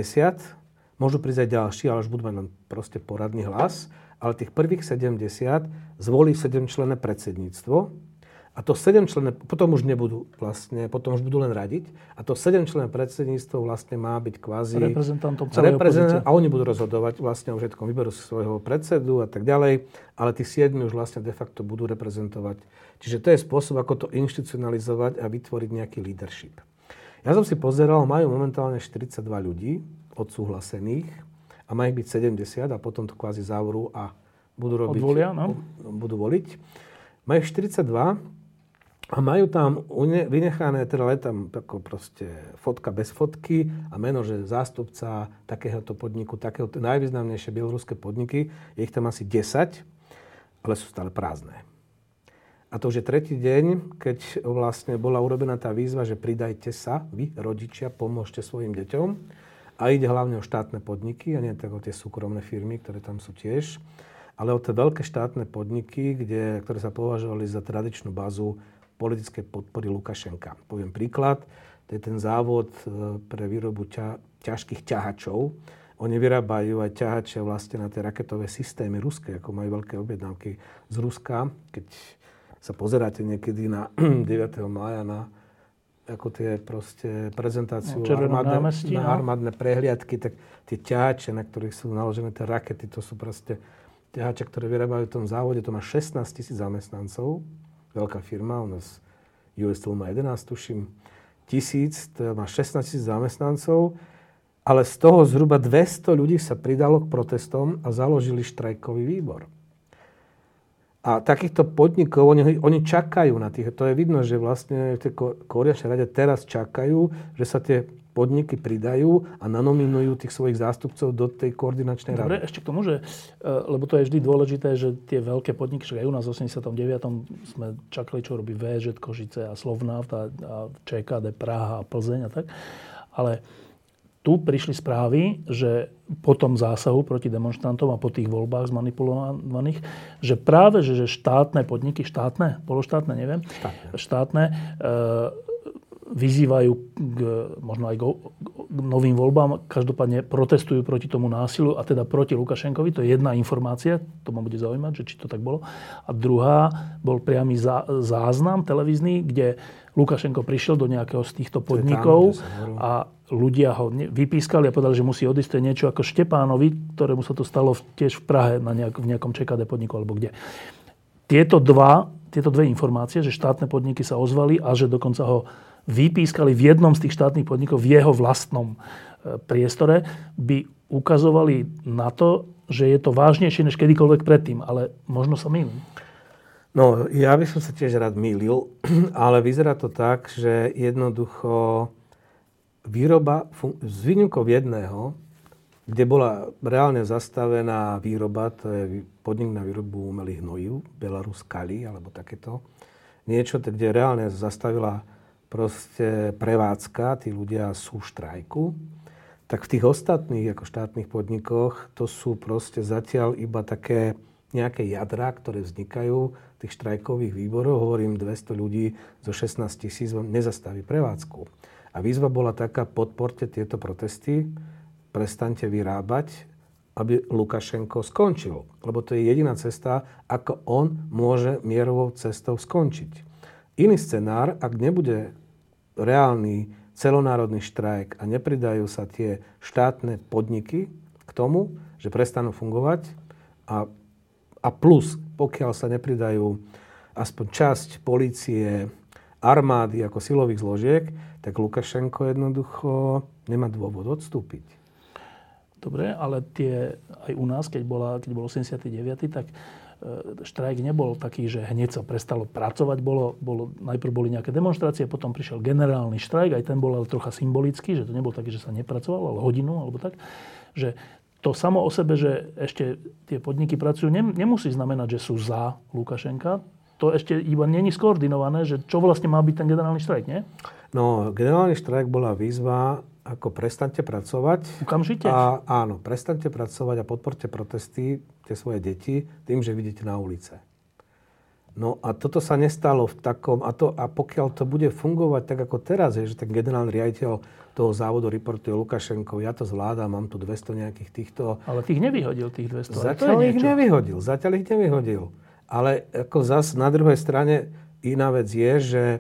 môžu prísť aj ďalší, ale už budú mať len proste poradný hlas. Ale tých prvých 70 zvolí 7 člené predsedníctvo. A to 7 člené, potom už nebudú vlastne, potom už budú len radiť. A to 7 člené predsedníctvo vlastne má byť kvázi... Reprezentantom celej reprezentant, A oni budú rozhodovať vlastne o všetkom. Vyberú si svojho predsedu a tak ďalej. Ale tí 7 už vlastne de facto budú reprezentovať. Čiže to je spôsob, ako to institucionalizovať a vytvoriť nejaký leadership. Ja som si pozeral, majú momentálne 42 ľudí odsúhlasených a má ich byť 70 a potom to kvázi zavrú a budú robiť... Odvolia, no? Budú voliť. Majú 42 a majú tam vynechané, teda tam ako proste fotka bez fotky a meno, že zástupca takéhoto podniku, takého najvýznamnejšie bieloruské podniky, je ich tam asi 10, ale sú stále prázdne. A to už je tretí deň, keď vlastne bola urobená tá výzva, že pridajte sa, vy, rodičia, pomôžte svojim deťom. A ide hlavne o štátne podniky, a nie tak o tie súkromné firmy, ktoré tam sú tiež, ale o tie veľké štátne podniky, kde, ktoré sa považovali za tradičnú bazu politickej podpory Lukašenka. Poviem príklad, to je ten závod e, pre výrobu ťa, ťažkých ťahačov. Oni vyrábajú aj ťahače vlastne na tie raketové systémy ruské, ako majú veľké objednávky z Ruska. Keď sa pozeráte niekedy na 9. mája na ako tie proste prezentáciu no, armádne, námestí, na no. armádne prehliadky, tak tie ťahače, na ktorých sú naložené tie rakety, to sú proste ťahače, ktoré vyrábajú v tom závode. To má 16 tisíc zamestnancov, veľká firma, u nás US Steel má 11, tuším, tisíc, to má 16 tisíc zamestnancov, ale z toho zhruba 200 ľudí sa pridalo k protestom a založili štrajkový výbor. A takýchto podnikov, oni, oni čakajú na tých. To je vidno, že vlastne v tej koordinačnej rade teraz čakajú, že sa tie podniky pridajú a nanominujú tých svojich zástupcov do tej koordinačnej rady. Dobre, ešte k tomu, že, e, lebo to je vždy dôležité, že tie veľké podniky, že aj u nás v 89. sme čakali, čo robí VŽ, Košice a Slovnaft a, a ČKD, Praha a Plzeň a tak. Ale tu prišli správy, že po tom zásahu proti demonstrantom a po tých voľbách zmanipulovaných, že práve že, že štátne podniky, štátne, pološtátne, neviem, štátne, štátne e, vyzývajú k, možno aj k, novým voľbám, každopádne protestujú proti tomu násilu a teda proti Lukašenkovi. To je jedna informácia, to ma bude zaujímať, že či to tak bolo. A druhá bol priamy zá, záznam televízny, kde Lukašenko prišiel do nejakého z týchto podnikov tam, a ľudia ho vypískali a povedali, že musí odísť. To je niečo ako Štepánovi, ktorému sa to stalo tiež v Prahe na nejak, v nejakom ČKD podniku alebo kde. Tieto, dva, tieto dve informácie, že štátne podniky sa ozvali a že dokonca ho vypískali v jednom z tých štátnych podnikov v jeho vlastnom e, priestore, by ukazovali na to, že je to vážnejšie než kedykoľvek predtým. Ale možno sa mýlim. No, ja by som sa tiež rád mýlil, ale vyzerá to tak, že jednoducho výroba, z výnimkou jedného, kde bola reálne zastavená výroba, to je podnik na výrobu umelých hnojív, Belarus Kali, alebo takéto, niečo, kde reálne zastavila proste prevádzka, tí ľudia sú v štrajku, tak v tých ostatných ako štátnych podnikoch to sú proste zatiaľ iba také nejaké jadra, ktoré vznikajú v tých štrajkových výboroch. Hovorím, 200 ľudí zo 16 tisíc nezastaví prevádzku. A výzva bola taká, podporte tieto protesty, prestante vyrábať, aby Lukašenko skončil. Lebo to je jediná cesta, ako on môže mierovou cestou skončiť. Iný scenár, ak nebude reálny celonárodný štrajk a nepridajú sa tie štátne podniky k tomu, že prestanú fungovať a, a plus, pokiaľ sa nepridajú aspoň časť policie, armády ako silových zložiek, tak Lukašenko jednoducho nemá dôvod odstúpiť. Dobre, ale tie aj u nás, keď, bola, keď bol 89., tak štrajk nebol taký, že hneď sa prestalo pracovať. Bolo, bolo, najprv boli nejaké demonstrácie, potom prišiel generálny štrajk, aj ten bol ale trocha symbolický, že to nebol taký, že sa nepracovalo, ale hodinu alebo tak. Že to samo o sebe, že ešte tie podniky pracujú, nemusí znamenať, že sú za Lukašenka. To ešte iba není skoordinované, že čo vlastne má byť ten generálny štrajk, nie? No, generálny štrajk bola výzva ako prestante pracovať. Okamžite? A, áno, prestante pracovať a podporte protesty, tie svoje deti, tým, že vidíte na ulice. No a toto sa nestalo v takom, a, to, a pokiaľ to bude fungovať tak ako teraz, je, že ten generálny riaditeľ toho závodu reportuje Lukašenkov, ja to zvládam, mám tu 200 nejakých týchto... Ale tých nevyhodil, tých 200. Zatiaľ ich nevyhodil, zatiaľ ich nevyhodil. Ale ako zas na druhej strane iná vec je, že e,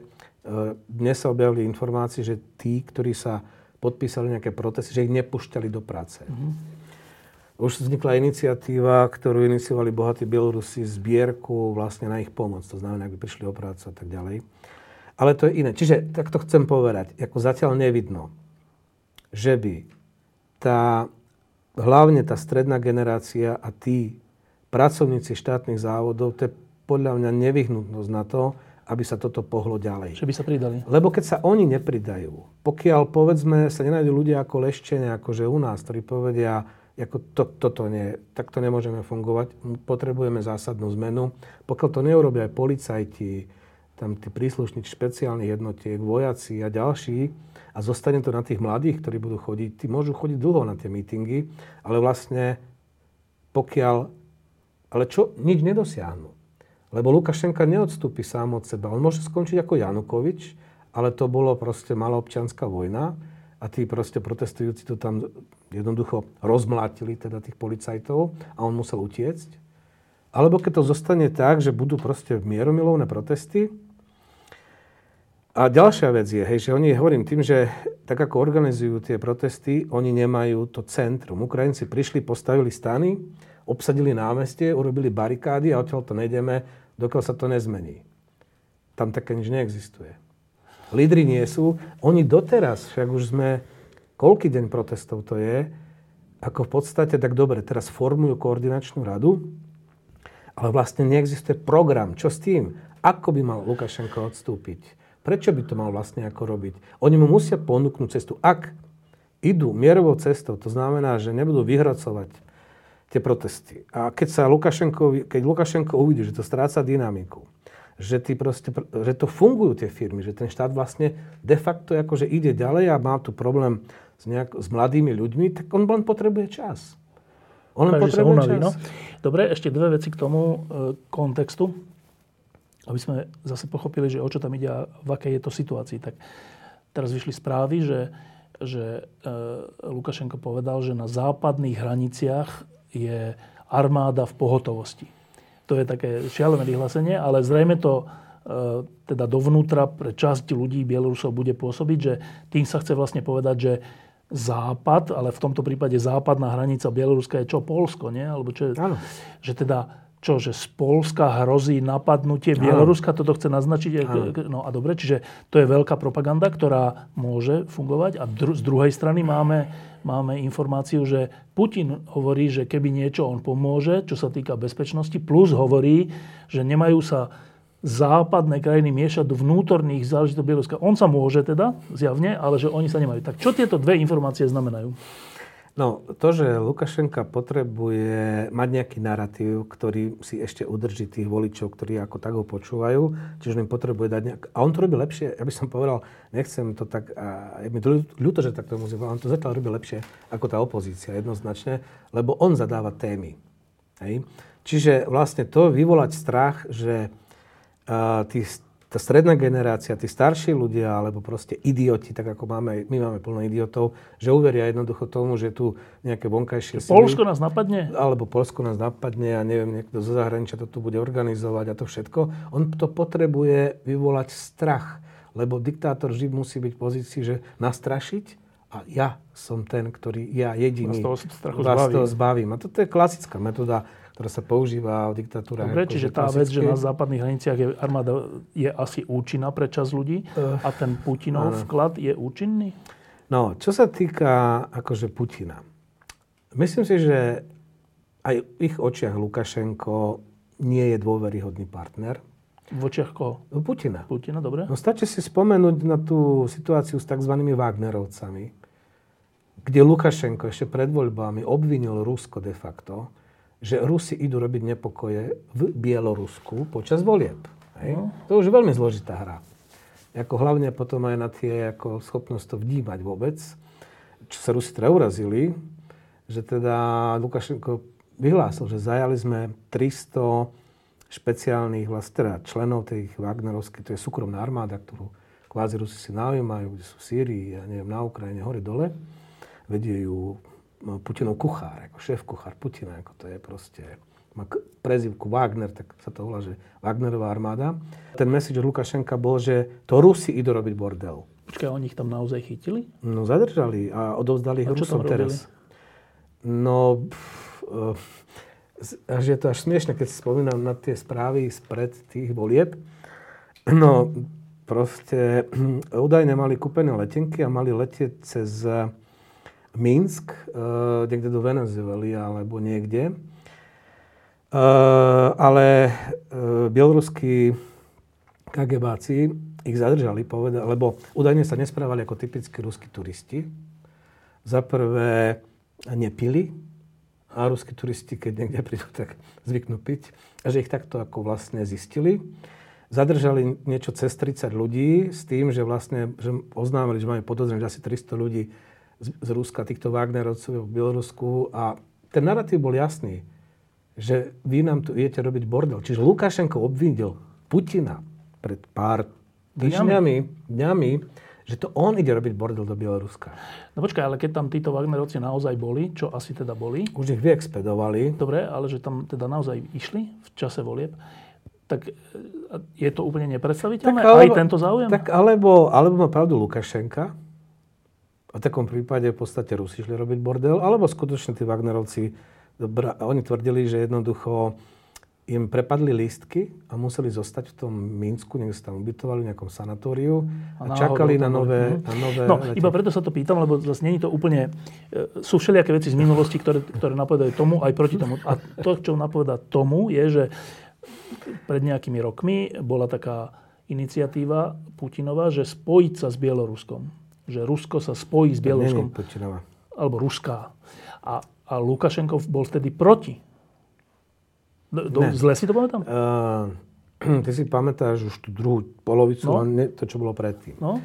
dnes sa objavili informácie, že tí, ktorí sa podpísali nejaké protesty, že ich nepúšťali do práce. Mm-hmm. Už vznikla iniciatíva, ktorú iniciovali bohatí Bielorusi, zbierku vlastne na ich pomoc. To znamená, ak by prišli o prácu a tak ďalej. Ale to je iné. Čiže takto chcem povedať, ako zatiaľ nevidno, že by tá, hlavne tá stredná generácia a tí pracovníci štátnych závodov, to je podľa mňa nevyhnutnosť na to, aby sa toto pohlo ďalej. Že by sa pridali. Lebo keď sa oni nepridajú, pokiaľ povedzme sa nenajdú ľudia ako Leščene, akože u nás, ktorí povedia, ako to, toto nie, takto nemôžeme fungovať, potrebujeme zásadnú zmenu. Pokiaľ to neurobia aj policajti, tam tí príslušníci špeciálnych jednotiek, vojaci a ďalší, a zostane to na tých mladých, ktorí budú chodiť, tí môžu chodiť dlho na tie mítingy, ale vlastne pokiaľ, ale čo, nič nedosiahnu. Lebo Lukašenka neodstúpi sám od seba. On môže skončiť ako Janukovič, ale to bolo proste malá občianská vojna a tí proste protestujúci to tam jednoducho rozmlátili, teda tých policajtov a on musel utiecť. Alebo keď to zostane tak, že budú proste mieromilovné protesty. A ďalšia vec je, hej, že oni, hovorím tým, že tak ako organizujú tie protesty, oni nemajú to centrum. Ukrajinci prišli, postavili stany, obsadili námestie, urobili barikády a odtiaľ to nejdeme, dokiaľ sa to nezmení. Tam také nič neexistuje. Lídry nie sú. Oni doteraz, však už sme, koľký deň protestov to je, ako v podstate, tak dobre, teraz formujú koordinačnú radu, ale vlastne neexistuje program. Čo s tým? Ako by mal Lukašenko odstúpiť? Prečo by to mal vlastne ako robiť? Oni mu musia ponúknuť cestu. Ak idú mierovou cestou, to znamená, že nebudú vyhracovať tie protesty. A keď sa Lukašenko, keď Lukašenko uvidí, že to stráca dynamiku, že, tí proste, že to fungujú tie firmy, že ten štát vlastne de facto akože ide ďalej a má tu problém s, nejak, s mladými ľuďmi, tak on len potrebuje čas. On len potrebuje unaví, čas. No. Dobre, ešte dve veci k tomu e, kontextu, aby sme zase pochopili, že o čo tam ide a v akej je to situácii. Tak teraz vyšli správy, že, že e, Lukašenko povedal, že na západných hraniciach je armáda v pohotovosti. To je také šialené vyhlásenie, ale zrejme to teda dovnútra pre časť ľudí Bielorusov bude pôsobiť, že tým sa chce vlastne povedať, že západ, ale v tomto prípade západná hranica Bieloruska je čo? Polsko, nie? Alebo čo, Áno. Že teda čo, že z Polska hrozí napadnutie Bieloruska, toto chce naznačiť. Áno. No a dobre, čiže to je veľká propaganda, ktorá môže fungovať. A dru- z druhej strany máme, máme informáciu, že Putin hovorí, že keby niečo on pomôže, čo sa týka bezpečnosti, plus hovorí, že nemajú sa západné krajiny miešať do vnútorných záležitostí Bieloruska. On sa môže teda, zjavne, ale že oni sa nemajú. Tak čo tieto dve informácie znamenajú? No, to, že Lukašenka potrebuje mať nejaký narratív, ktorý si ešte udrží tých voličov, ktorí ako tak ho počúvajú, čiže im potrebuje dať nejak... A on to robí lepšie, ja by som povedal, nechcem to tak... A je mi ľúto, že takto musím povedať, on to zatiaľ robí lepšie ako tá opozícia, jednoznačne, lebo on zadáva témy. Hej? Čiže vlastne to vyvolať strach, že tí tá stredná generácia, tí starší ľudia, alebo proste idioti, tak ako máme, my máme plno idiotov, že uveria jednoducho tomu, že tu nejaké vonkajšie sily... Polsko nás napadne? Alebo Polsko nás napadne a neviem, niekto zo zahraničia to tu bude organizovať a to všetko. On to potrebuje vyvolať strach, lebo diktátor vždy musí byť v pozícii, že nastrašiť a ja som ten, ktorý, ja jediný vás toho, vás toho zbavím. A toto je klasická metóda ktorá sa používa v diktatúrach. Dobre, čiže tá vec, že na západných hraniciach je armáda je asi účinná pre čas ľudí uh, a ten Putinov áno. vklad je účinný? No, čo sa týka akože Putina. Myslím si, že aj v ich očiach Lukašenko nie je dôveryhodný partner. V očiach koho? Putina. Putina, dobre. No stačí si spomenúť na tú situáciu s tzv. Wagnerovcami, kde Lukašenko ešte pred voľbami obvinil Rusko de facto, že Rusi idú robiť nepokoje v Bielorusku počas volieb. Hej? No. To už je veľmi zložitá hra. Ako hlavne potom aj na tie ako schopnosť to vnímať vôbec. Čo sa Rusi teda urazili, že teda Lukašenko vyhlásil, že zajali sme 300 špeciálnych vlastne teda členov tých Wagnerovských, to je súkromná armáda, ktorú kvázi Rusi si naujímajú, kde sú v Sýrii, ja neviem, na Ukrajine, hore dole. Vedie ju Putinov kuchár, ako šéf kuchár Putina, ako to je proste, má prezivku Wagner, tak sa to volá, že Wagnerová armáda. Ten message Lukašenka bol, že to Rusi idú robiť bordel. Počkaj, oni ich tam naozaj chytili? No zadržali a odovzdali ich Rusom teraz. No, pff, uh, až je to až smiešne, keď si spomínam na tie správy spred tých volieb. No, proste údajne mali kúpené letenky a mali letieť cez Minsk, uh, niekde do Venezuely alebo niekde. Uh, ale uh, bieloruskí KGBáci ich zadržali, povedali, lebo údajne sa nesprávali ako typickí ruskí turisti. Za prvé nepili, a ruskí turisti, keď niekde prídu, tak zvyknú piť. A že ich takto ako vlastne zistili. Zadržali niečo cez 30 ľudí s tým, že vlastne že oznámili, že majú podozrenie, že asi 300 ľudí z, z Ruska, týchto Wagnerovcov v Bielorusku a ten narratív bol jasný, že vy nám tu idete robiť bordel. Čiže Lukášenko obvinil Putina pred pár týždňami, dňami, že to on ide robiť bordel do Bieloruska. No počkaj, ale keď tam títo Wagnerovci naozaj boli, čo asi teda boli? Už ich vyexpedovali. Dobre, ale že tam teda naozaj išli v čase volieb, tak e, je to úplne nepredstaviteľné? Tak alebo, aj tento záujem? Tak alebo, alebo má pravdu Lukašenka, v takom prípade v podstate Rusi šli robiť bordel, alebo skutočne tí Wagnerovci, oni tvrdili, že jednoducho im prepadli lístky a museli zostať v tom Minsku, niekde sa tam ubytovali v nejakom sanatóriu a, a čakali na nové, na nové No, lete. iba preto sa to pýtam, lebo zase je to úplne... E, sú všelijaké veci z minulosti, ktoré, ktoré napovedajú tomu aj proti tomu. A to, čo napovedá tomu, je, že pred nejakými rokmi bola taká iniciatíva Putinova, že spojiť sa s Bieloruskom že Rusko sa spojí s Bieloruskom. Alebo Ruská. A, a Lukašenkov bol vtedy proti. Do, do, zle si to pamätám? Uh, ty si pamätáš už tú druhú polovicu, no? ne, to, čo bolo predtým. No?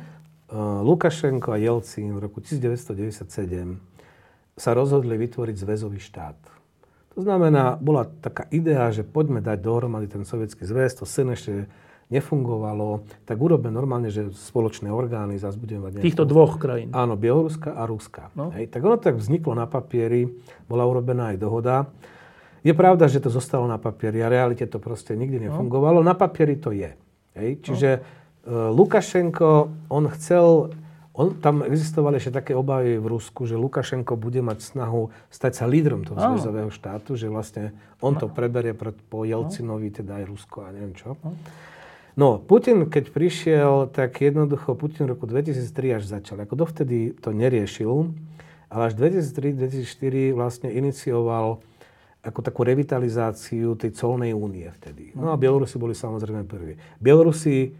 Uh, Lukašenko a Jelcin v roku 1997 sa rozhodli vytvoriť zväzový štát. To znamená, bola taká idea, že poďme dať dohromady ten sovietský zväz, to ešte nefungovalo, tak urobme normálne, že spoločné orgány, zase budeme mať... Týchto dvoch krajín. Áno, Bieloruska a Ruska. No. Hej, tak ono tak vzniklo na papieri, bola urobená aj dohoda. Je pravda, že to zostalo na papieri a realite to proste nikdy no. nefungovalo. No. Na papieri to je. Hej? Čiže no. Lukašenko, on chcel on, tam existovali ešte také obavy v Rusku, že Lukašenko bude mať snahu stať sa lídrom toho zväzového štátu, že vlastne on to preberie po Jelcinovi, teda aj Rusko a neviem čo. No, Putin, keď prišiel, tak jednoducho Putin v roku 2003 až začal. Ako dovtedy to neriešil, ale až 2003-2004 vlastne inicioval ako takú revitalizáciu tej colnej únie vtedy. No a Bielorusi boli samozrejme prví. Bielorusi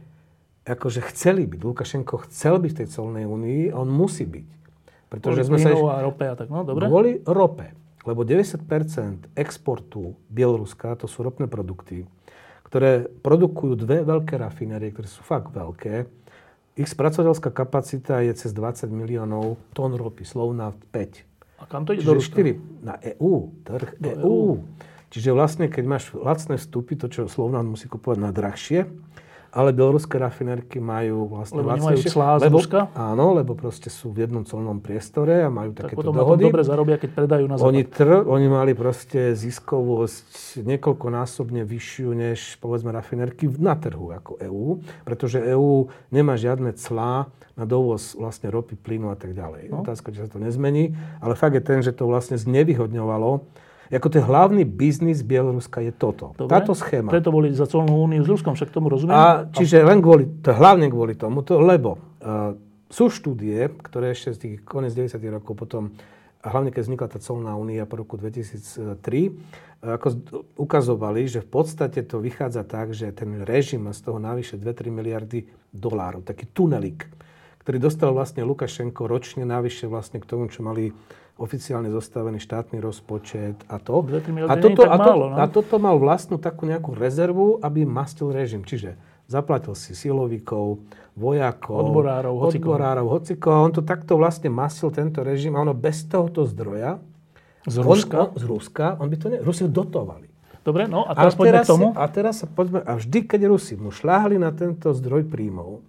akože chceli byť. Lukašenko chcel byť v tej colnej únii a on musí byť. Pretože sme sa... a rope a tak, no dobre. Kvôli rope. Lebo 90% exportu Bieloruska, to sú ropné produkty, ktoré produkujú dve veľké rafinérie, ktoré sú fakt veľké. Ich spracovateľská kapacita je cez 20 miliónov tón ropy, slovná 5. A kam to ide do Ruska? Na EU, trh do EU. EU. Čiže vlastne, keď máš lacné vstupy, to, čo Slovnán musí kupovať na drahšie, ale bieloruské rafinérky majú vlastne lebo lacnejšie. Lebo, áno, lebo proste sú v jednom colnom priestore a majú tak takéto potom dohody. dobre zarobia, keď predajú na západ. Oni, tr, oni mali proste ziskovosť niekoľkonásobne vyššiu než povedzme rafinérky na trhu ako EÚ, pretože EÚ nemá žiadne clá na dovoz vlastne ropy, plynu a tak ďalej. No. Otázka, či sa to nezmení, ale fakt je ten, že to vlastne znevyhodňovalo ako ten hlavný biznis Bieloruska je toto. Dobre, táto schéma. Preto boli za colnú úniu s Ruskom, však tomu rozumiem. A, čiže len kvôli, to, hlavne kvôli tomu, to, lebo uh, sú štúdie, ktoré ešte z tých konec 90. rokov potom, a hlavne keď vznikla tá colná únia po roku 2003, ako ukazovali, že v podstate to vychádza tak, že ten režim má z toho navyše 2-3 miliardy dolárov, taký tunelik, ktorý dostal vlastne Lukašenko ročne navyše vlastne k tomu, čo mali oficiálne zostavený štátny rozpočet a to. A toto, a, to, málo, no? a toto mal vlastnú takú nejakú rezervu, aby mastil režim. Čiže zaplatil si silovíkov, vojakov, odborárov, hocikov. odborárov, hocikov. On to takto vlastne mastil tento režim a ono bez tohoto zdroja, z Ruska, on, on, z Ruska, on by to ne... Rusi dotovali. Dobre, no a teraz, a teraz k tomu. A teraz sa poďme, a vždy, keď Rusi mu šláhli na tento zdroj príjmov,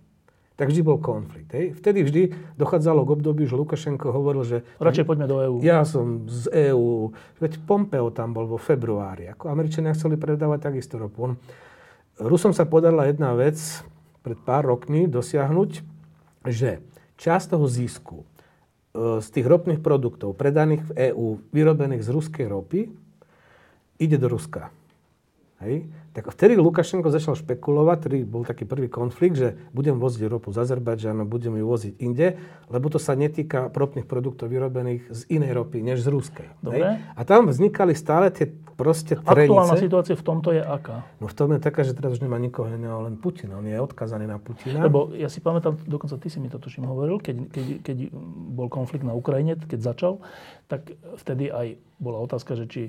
tak vždy bol konflikt. Hej. Vtedy vždy dochádzalo k obdobiu, že Lukašenko hovoril, že... Radšej poďme do EÚ. Ja som z EÚ. Veď Pompeo tam bol vo februári. Ako Američania chceli predávať takisto ropu. Rusom sa podarila jedna vec pred pár rokmi dosiahnuť, že časť toho zisku e, z tých ropných produktov predaných v EÚ, vyrobených z ruskej ropy, ide do Ruska. Hej? Tak vtedy Lukašenko začal špekulovať, ktorý bol taký prvý konflikt, že budem voziť ropu z Azerbajdžanu, budem ju voziť inde, lebo to sa netýka ropných produktov vyrobených z inej ropy, než z ruskej. Dobre. A tam vznikali stále tie proste trenice. Aktuálna situácia v tomto je aká? No v tom je taká, že teraz už nemá nikoho iného, len Putina. On je odkazaný na Putina. Lebo ja si pamätám, dokonca ty si mi to tuším hovoril, keď, keď, keď bol konflikt na Ukrajine, keď začal, tak vtedy aj bola otázka, že či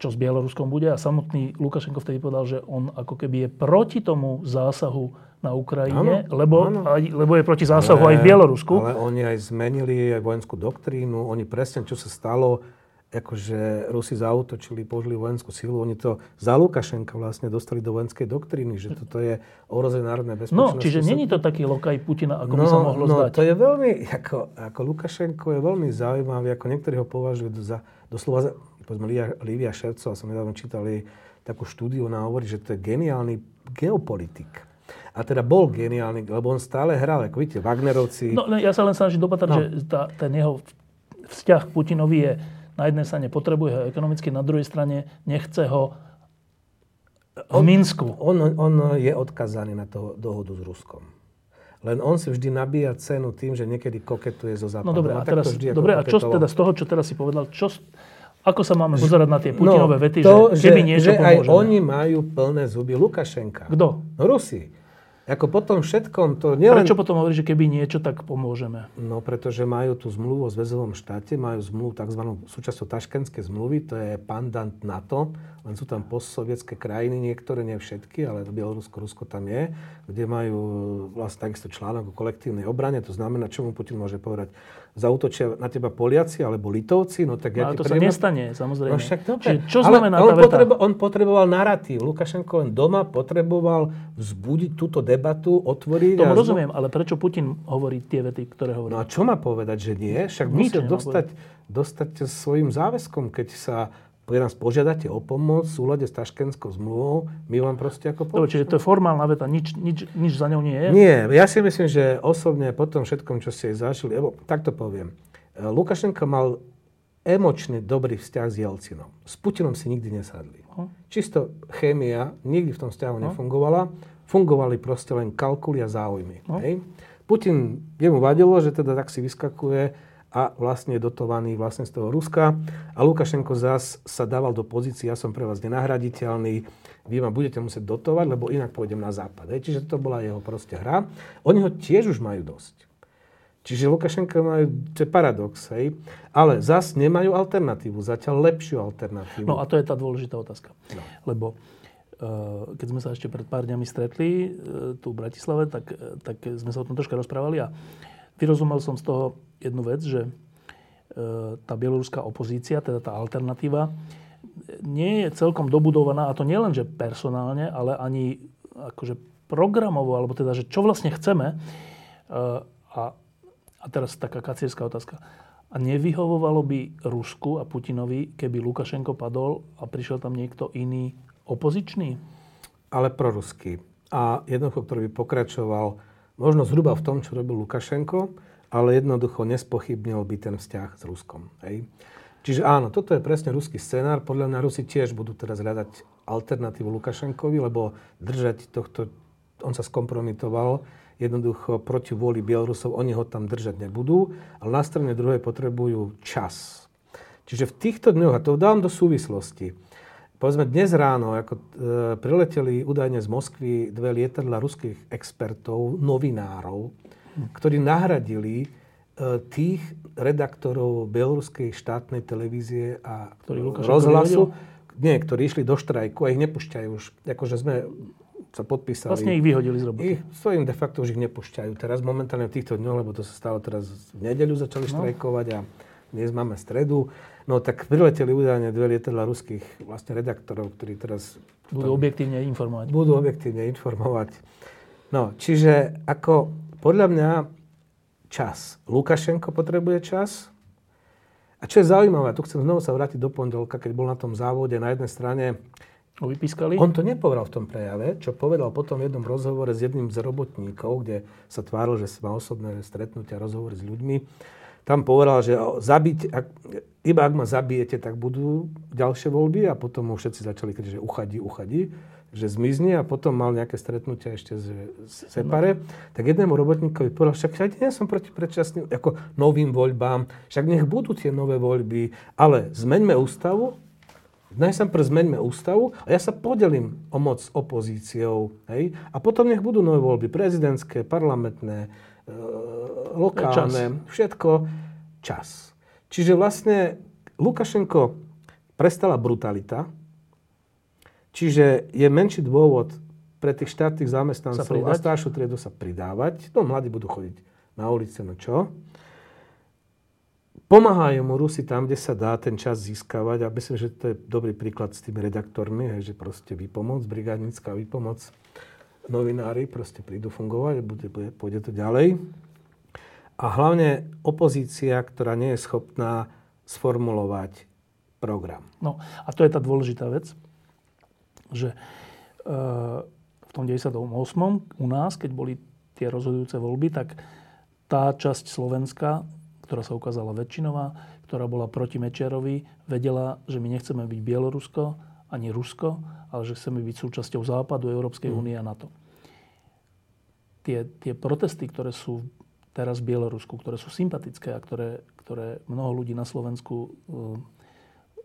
čo s Bieloruskom bude. A samotný Lukašenko vtedy povedal, že on ako keby je proti tomu zásahu na Ukrajine, áno, lebo, áno. Aj, lebo je proti zásahu ale, aj v Bielorusku. Ale oni aj zmenili aj vojenskú doktrínu. Oni presne, čo sa stalo, akože Rusi zautočili, použili vojenskú silu, oni to za Lukašenka vlastne dostali do vojenskej doktríny, že toto je ohrozené národné bezpečnosti. No, čiže není to taký lokaj Putina, ako no, by sa mohlo no, zdať. to je veľmi, ako, ako Lukašenko je veľmi zaujímavý, ako niektorí ho považujú za, doslova za, povedzme Lívia Ševcová, som nedávno čítali takú štúdiu, ona hovorí, že to je geniálny geopolitik. A teda bol geniálny, lebo on stále hral, ako vidíte, Wagnerovci. No, ja sa len snažím dopatrať, no. že tá, ten jeho vzťah k Putinovi je na jednej strane potrebuje ho ekonomicky, na druhej strane nechce ho v Minsku. On, on je odkazaný na toho dohodu s Ruskom. Len on si vždy nabíja cenu tým, že niekedy koketuje so Západom. No dobre, a, teraz, dobre, a čo teda z toho, čo teraz si povedal, čo, ako sa máme pozerať na tie Putinové no, vety, to, že keby niečo že pomôžeme? aj oni majú plné zuby Lukašenka. Kto? No Rusi. Ako potom všetkom to nielen... Prečo potom hovorí, že keby niečo, tak pomôžeme? No, pretože majú tú zmluvu o zväzovom štáte, majú zmluvu tzv. súčasťou taškenskej zmluvy, to je pandant NATO, len sú tam postsovietské krajiny, niektoré, nie všetky, ale Bielorusko, Rusko tam je, kde majú vlastne takisto článok o kolektívnej obrane, to znamená, čomu Putin môže povedať, zautočia na teba Poliaci alebo Litovci, no tak ja no, to sa nestane, samozrejme. No však dobre. Čiže čo znamená Ale on, tá potrebo, on potreboval narratív. Lukašenko len doma potreboval vzbudiť túto debatu, otvoriť. Tomu rozumiem, ale prečo Putin hovorí tie vety, ktoré hovorí? No a čo má povedať, že nie? Však musí dostať, dostať svojim záväzkom, keď sa pokiaľ nás požiadate o pomoc v súlade s Taškenskou zmluvou, my vám proste ako pomôžeme. Čiže to je formálna veta, nič, nič, nič za ňou nie je? Nie, ja si myslím, že osobne po tom všetkom, čo ste zažili, lebo takto poviem, Lukašenko mal emočne dobrý vzťah s Jelcinom. S Putinom si nikdy nesadli. Uh-huh. Čisto chémia nikdy v tom vzťahu uh-huh. nefungovala. Fungovali proste len kalkuly a záujmy. Uh-huh. Hej? Putin, jemu vadilo, že teda tak si vyskakuje a vlastne dotovaný vlastne z toho Ruska. A Lukašenko zás sa dával do pozície, ja som pre vás nenahraditeľný, vy ma budete musieť dotovať, lebo inak pôjdem na západ. Hej? Čiže to bola jeho proste hra. Oni ho tiež už majú dosť. Čiže Lukašenko majú, to je paradox, hej? Ale zas nemajú alternatívu, zatiaľ lepšiu alternatívu. No a to je tá dôležitá otázka. No. Lebo uh, keď sme sa ešte pred pár dňami stretli uh, tu v Bratislave, tak, uh, tak sme sa o tom troška rozprávali a vyrozumel som z toho jednu vec, že uh, tá bieloruská opozícia, teda tá alternatíva, nie je celkom dobudovaná, a to nielen, že personálne, ale ani akože programovo, alebo teda, že čo vlastne chceme. Uh, a a teraz taká kacierská otázka. A nevyhovovalo by Rusku a Putinovi, keby Lukašenko padol a prišiel tam niekto iný opozičný? Ale proruský. A jednoducho, ktorý by pokračoval možno zhruba v tom, čo robil Lukašenko, ale jednoducho nespochybnil by ten vzťah s Ruskom. Hej. Čiže áno, toto je presne ruský scenár. Podľa mňa Rusi tiež budú teraz hľadať alternatívu Lukašenkovi, lebo držať tohto, on sa skompromitoval jednoducho proti vôli Bielorusov, oni ho tam držať nebudú, ale na strane druhej potrebujú čas. Čiže v týchto dňoch, a to dám do súvislosti, povedzme dnes ráno, ako e, prileteli údajne z Moskvy dve lietadla ruských expertov, novinárov, ktorí nahradili e, tých redaktorov bieloruskej štátnej televízie a rozhlasu, nie, ktorí išli do štrajku a ich nepúšťajú už. Akože sme sa podpísali. Vlastne ich vyhodili z roboty. Ich, im de facto už ich nepúšťajú. Teraz momentálne v týchto dňoch, lebo to sa stalo teraz v nedeľu, začali no. štrajkovať a dnes máme stredu. No tak prileteli údajne dve lietadla ruských vlastne redaktorov, ktorí teraz... Budú objektívne informovať. Budú objektívne informovať. No, čiže ako podľa mňa čas. Lukašenko potrebuje čas. A čo je zaujímavé, tu chcem znovu sa vrátiť do pondelka, keď bol na tom závode na jednej strane ho vypískali? On to nepovedal v tom prejave, čo povedal potom v jednom rozhovore s jedným z robotníkov, kde sa tváril, že má osobné stretnutia, rozhovory s ľuďmi. Tam povedal, že zabiť, ak, iba ak ma zabijete, tak budú ďalšie voľby a potom mu všetci začali kriť, že uchadí, uchadí, že zmizne a potom mal nejaké stretnutia ešte z, z Separe. Tak jednému robotníkovi povedal, však ja nie som proti predčasným, ako novým voľbám, však nech budú tie nové voľby, ale zmeňme ústavu Najprv zmeňme ústavu a ja sa podelím o moc s opozíciou. Hej? A potom nech budú nové voľby, prezidentské, parlamentné, lokálne, čas. všetko. Čas. Čiže vlastne Lukašenko prestala brutalita, čiže je menší dôvod pre tých štátnych zamestnancov a staršiu triedu sa pridávať. No, mladí budú chodiť na ulice, no čo? Pomáhajú mu Rusi tam, kde sa dá ten čas získavať a myslím, že to je dobrý príklad s tými redaktormi, hej, že proste vypomoc, brigádnická vypomoc, novinári proste prídu fungovať bude, bude, pôjde to ďalej. A hlavne opozícia, ktorá nie je schopná sformulovať program. No a to je tá dôležitá vec, že e, v tom 98. u nás, keď boli tie rozhodujúce voľby, tak tá časť Slovenska ktorá sa ukázala väčšinová, ktorá bola proti Mečiarovi, vedela, že my nechceme byť Bielorusko ani Rusko, ale že chceme byť súčasťou Západu, Európskej mm. únie mm. a NATO. Tie, tie protesty, ktoré sú teraz v Bielorusku, ktoré sú sympatické a ktoré, ktoré mnoho ľudí na Slovensku eh,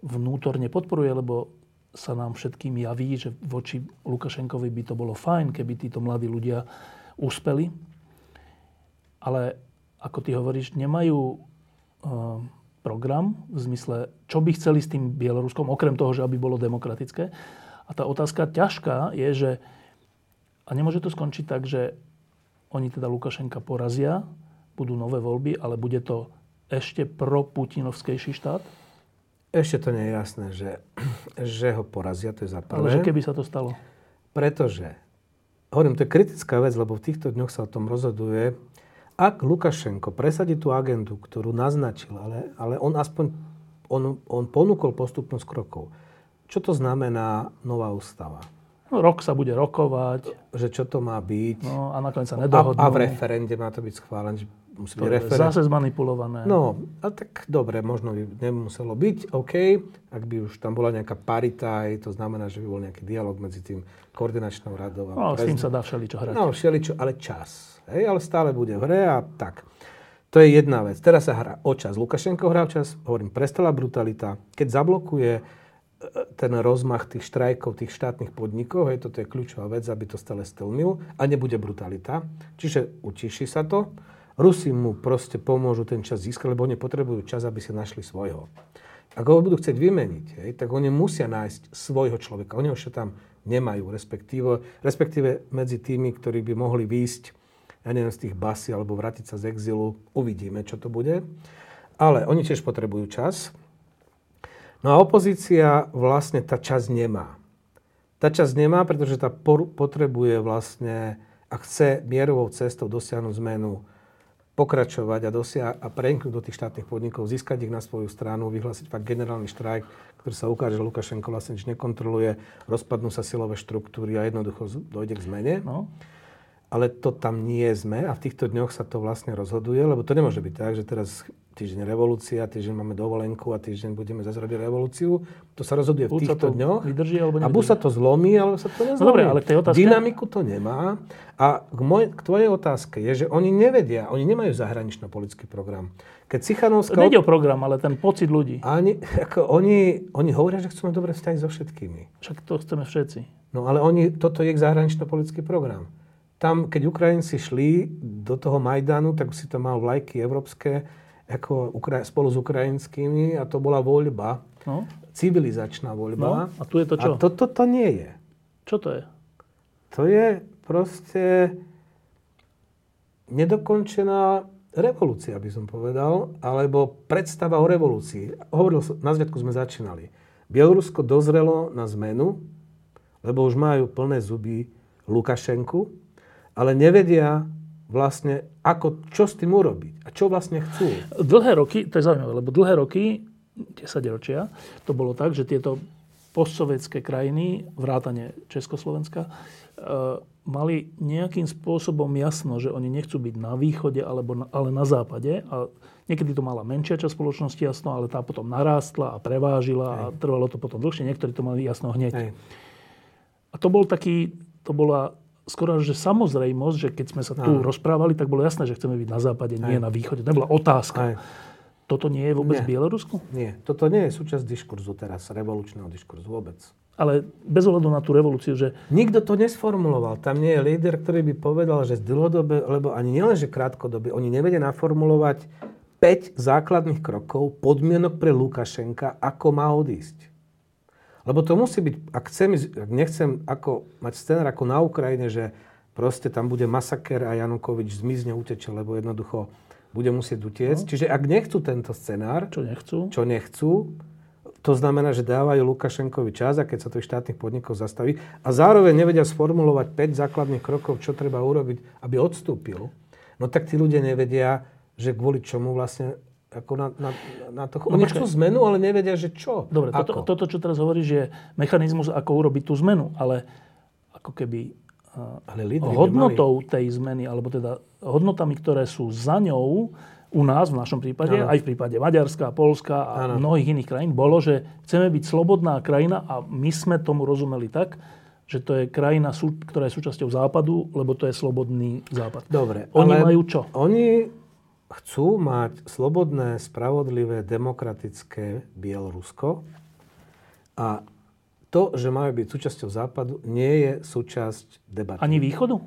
vnútorne podporuje, lebo sa nám všetkým javí, že voči Lukašenkovi by to bolo fajn, keby títo mladí ľudia uspeli. Ale ako ty hovoríš, nemajú uh, program v zmysle, čo by chceli s tým Bieloruskom, okrem toho, že aby bolo demokratické. A tá otázka ťažká je, že a nemôže to skončiť tak, že oni teda Lukašenka porazia, budú nové voľby, ale bude to ešte pro-putinovskejší štát? Ešte to nie je jasné, že, že ho porazia, to je za prvé. Ale že keby sa to stalo? Pretože, hovorím, to je kritická vec, lebo v týchto dňoch sa o tom rozhoduje, ak Lukašenko presadí tú agendu, ktorú naznačil, ale, ale on aspoň on, on ponúkol postupnosť krokov. Čo to znamená nová ústava? No, rok sa bude rokovať. Že čo to má byť. No, a nakoniec sa nedohodnú. A, a v referende má to byť schválené. Že musí to byť referend... zase zmanipulované. No, a tak dobre, možno by nemuselo byť, OK. Ak by už tam bola nejaká parita, to znamená, že by bol nejaký dialog medzi tým koordinačnou radou. A no, s tým sa dá všeličo hrať. No, všeličo, ale čas. Hej, ale stále bude v hre a tak. To je jedna vec. Teraz sa hrá o čas. Lukašenko hrá o čas, hovorím, prestala brutalita. Keď zablokuje ten rozmach tých štrajkov, tých štátnych podnikov, hej, toto je kľúčová vec, aby to stále stelmil a nebude brutalita. Čiže utiší sa to. Rusi mu proste pomôžu ten čas získať, lebo oni potrebujú čas, aby si našli svojho. Ak ho budú chcieť vymeniť, hej, tak oni musia nájsť svojho človeka. Oni ho tam nemajú, respektíve, respektíve medzi tými, ktorí by mohli výjsť, ja neviem, z tých basy alebo vrátiť sa z exilu, uvidíme, čo to bude. Ale oni tiež potrebujú čas. No a opozícia vlastne tá časť nemá. Tá časť nemá, pretože tá potrebuje vlastne, a chce mierovou cestou dosiahnuť zmenu, pokračovať a, dosia- a preniknúť do tých štátnych podnikov, získať ich na svoju stranu, vyhlásiť fakt generálny štrajk, ktorý sa ukáže, že Lukašenko vlastne nič nekontroluje, rozpadnú sa silové štruktúry a jednoducho dojde k zmene. No. Ale to tam nie sme a v týchto dňoch sa to vlastne rozhoduje, lebo to nemôže byť tak, že teraz týždeň revolúcia, týždeň máme dovolenku a týždeň budeme zase robiť revolúciu. To sa rozhoduje v týchto dňoch. Vydrží, alebo a buď sa to zlomí, alebo sa to nezlomí. No dobre, ale k tej otázke... Dynamiku to nemá. A k, moj, k tvojej otázke je, že oni nevedia, oni nemajú zahranično-politický program. Keď Cichanovská... Nejde o program, ale ten pocit ľudí. Ani, ako oni, oni hovoria, že chcú mať dobré vzťahy so všetkými. Však to chceme všetci. No ale oni, toto je ich zahranično-politický program. Tam, keď Ukrajinci šli do toho Majdanu, tak si to mal vlajky európske, ako spolu s ukrajinskými a to bola voľba, no. civilizačná voľba. No. A tu je to čo? A toto to nie je. Čo to je? To je proste nedokončená revolúcia, by som povedal, alebo predstava o revolúcii. Hovoril som, na zviatku sme začínali. Bielorusko dozrelo na zmenu, lebo už majú plné zuby Lukašenku, ale nevedia vlastne, ako, čo s tým urobiť a čo vlastne chcú. Dlhé roky, to je zaujímavé, lebo dlhé roky, 10 ročia, to bolo tak, že tieto postsovetské krajiny, vrátane Československa, e, mali nejakým spôsobom jasno, že oni nechcú byť na východe, alebo na, ale na západe. A niekedy to mala menšia časť spoločnosti jasno, ale tá potom narástla a prevážila Hej. a trvalo to potom dlhšie. Niektorí to mali jasno hneď. Hej. A to bol taký, to bola skoro že samozrejmosť, že keď sme sa tu Aj. rozprávali, tak bolo jasné, že chceme byť na západe, nie Aj. na východe. To nebola otázka. Aj. Toto nie je vôbec nie. v Bielorusku? Nie. Toto nie je súčasť diskurzu teraz, revolučného diskurzu vôbec. Ale bez ohľadu na tú revolúciu, že... Nikto to nesformuloval. Tam nie je líder, ktorý by povedal, že z dlhodobé, lebo ani nielen, že krátkodobie, oni nevedia naformulovať 5 základných krokov, podmienok pre Lukašenka, ako má odísť. Lebo to musí byť, ak, chcem, ak nechcem ako, mať scenár ako na Ukrajine, že proste tam bude masaker a Janukovič zmizne, uteče, lebo jednoducho bude musieť utiecť. No. Čiže ak nechcú tento scenár, čo nechcú, čo nechcú to znamená, že dávajú Lukašenkovi čas, a keď sa tých štátnych podnikov zastaví a zároveň nevedia sformulovať 5 základných krokov, čo treba urobiť, aby odstúpil, no tak tí ľudia nevedia, že kvôli čomu vlastne ako na, na, na to... No, Oni chcú zmenu, ale nevedia, že čo. Dobre, toto, toto, čo teraz hovoríš, je mechanizmus, ako urobiť tú zmenu, ale ako keby ale hodnotou mali... tej zmeny, alebo teda hodnotami, ktoré sú za ňou, u nás v našom prípade, ano. aj v prípade Maďarska, Polska a ano. mnohých iných krajín, bolo, že chceme byť slobodná krajina a my sme tomu rozumeli tak, že to je krajina, ktorá je súčasťou západu, lebo to je slobodný západ. Dobre. Oni majú čo? Oni chcú mať slobodné, spravodlivé, demokratické Bielorusko a to, že majú byť súčasťou Západu, nie je súčasť debaty. Ani východu?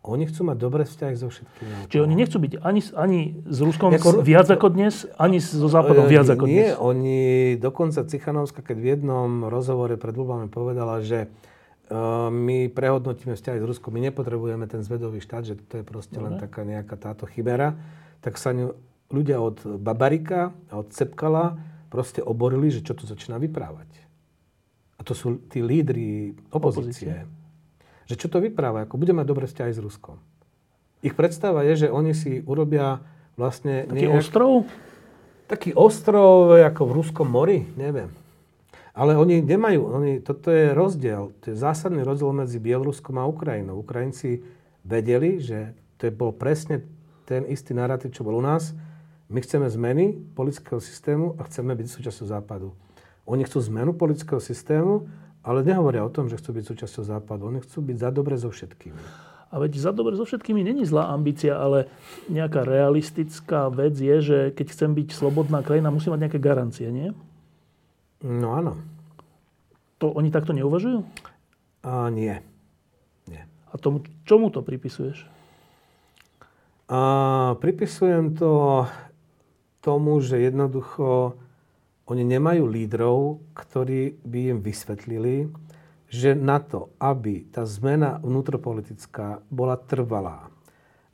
Oni chcú mať dobré vzťahy so všetkými. Čiže oni nechcú byť ani, ani s Ruskom jako, viac ako dnes, ani so Západom viac ako nie, dnes. Nie, oni, dokonca Cichanovská, keď v jednom rozhovore pred voľbami povedala, že uh, my prehodnotíme vzťahy s Ruskom, my nepotrebujeme ten zvedový štát, že to je proste Dobre. len taká nejaká táto chimera, tak sa ľudia od Babarika a od Cepkala proste oborili, že čo tu začína vyprávať. A to sú tí lídry opozície. opozície. Že čo to vypráva, ako bude mať dobré vzťahy s Ruskom. Ich predstava je, že oni si urobia vlastne... Taký nejak... ostrov? taký ostrov ako v Ruskom mori, neviem. Ale oni nemajú, oni, toto je rozdiel, to je zásadný rozdiel medzi Bieloruskom a Ukrajinou. Ukrajinci vedeli, že to je bol presne ten istý narratív, čo bol u nás. My chceme zmeny politického systému a chceme byť súčasťou západu. Oni chcú zmenu politického systému, ale nehovoria o tom, že chcú byť súčasťou západu. Oni chcú byť za dobre so všetkými. A veď za dobre so všetkými není zlá ambícia, ale nejaká realistická vec je, že keď chcem byť slobodná krajina, musí mať nejaké garancie, nie? No áno. To oni takto neuvažujú? A nie. nie. A tomu, čomu to pripisuješ? A pripisujem to tomu, že jednoducho oni nemajú lídrov, ktorí by im vysvetlili, že na to, aby tá zmena vnútropolitická bola trvalá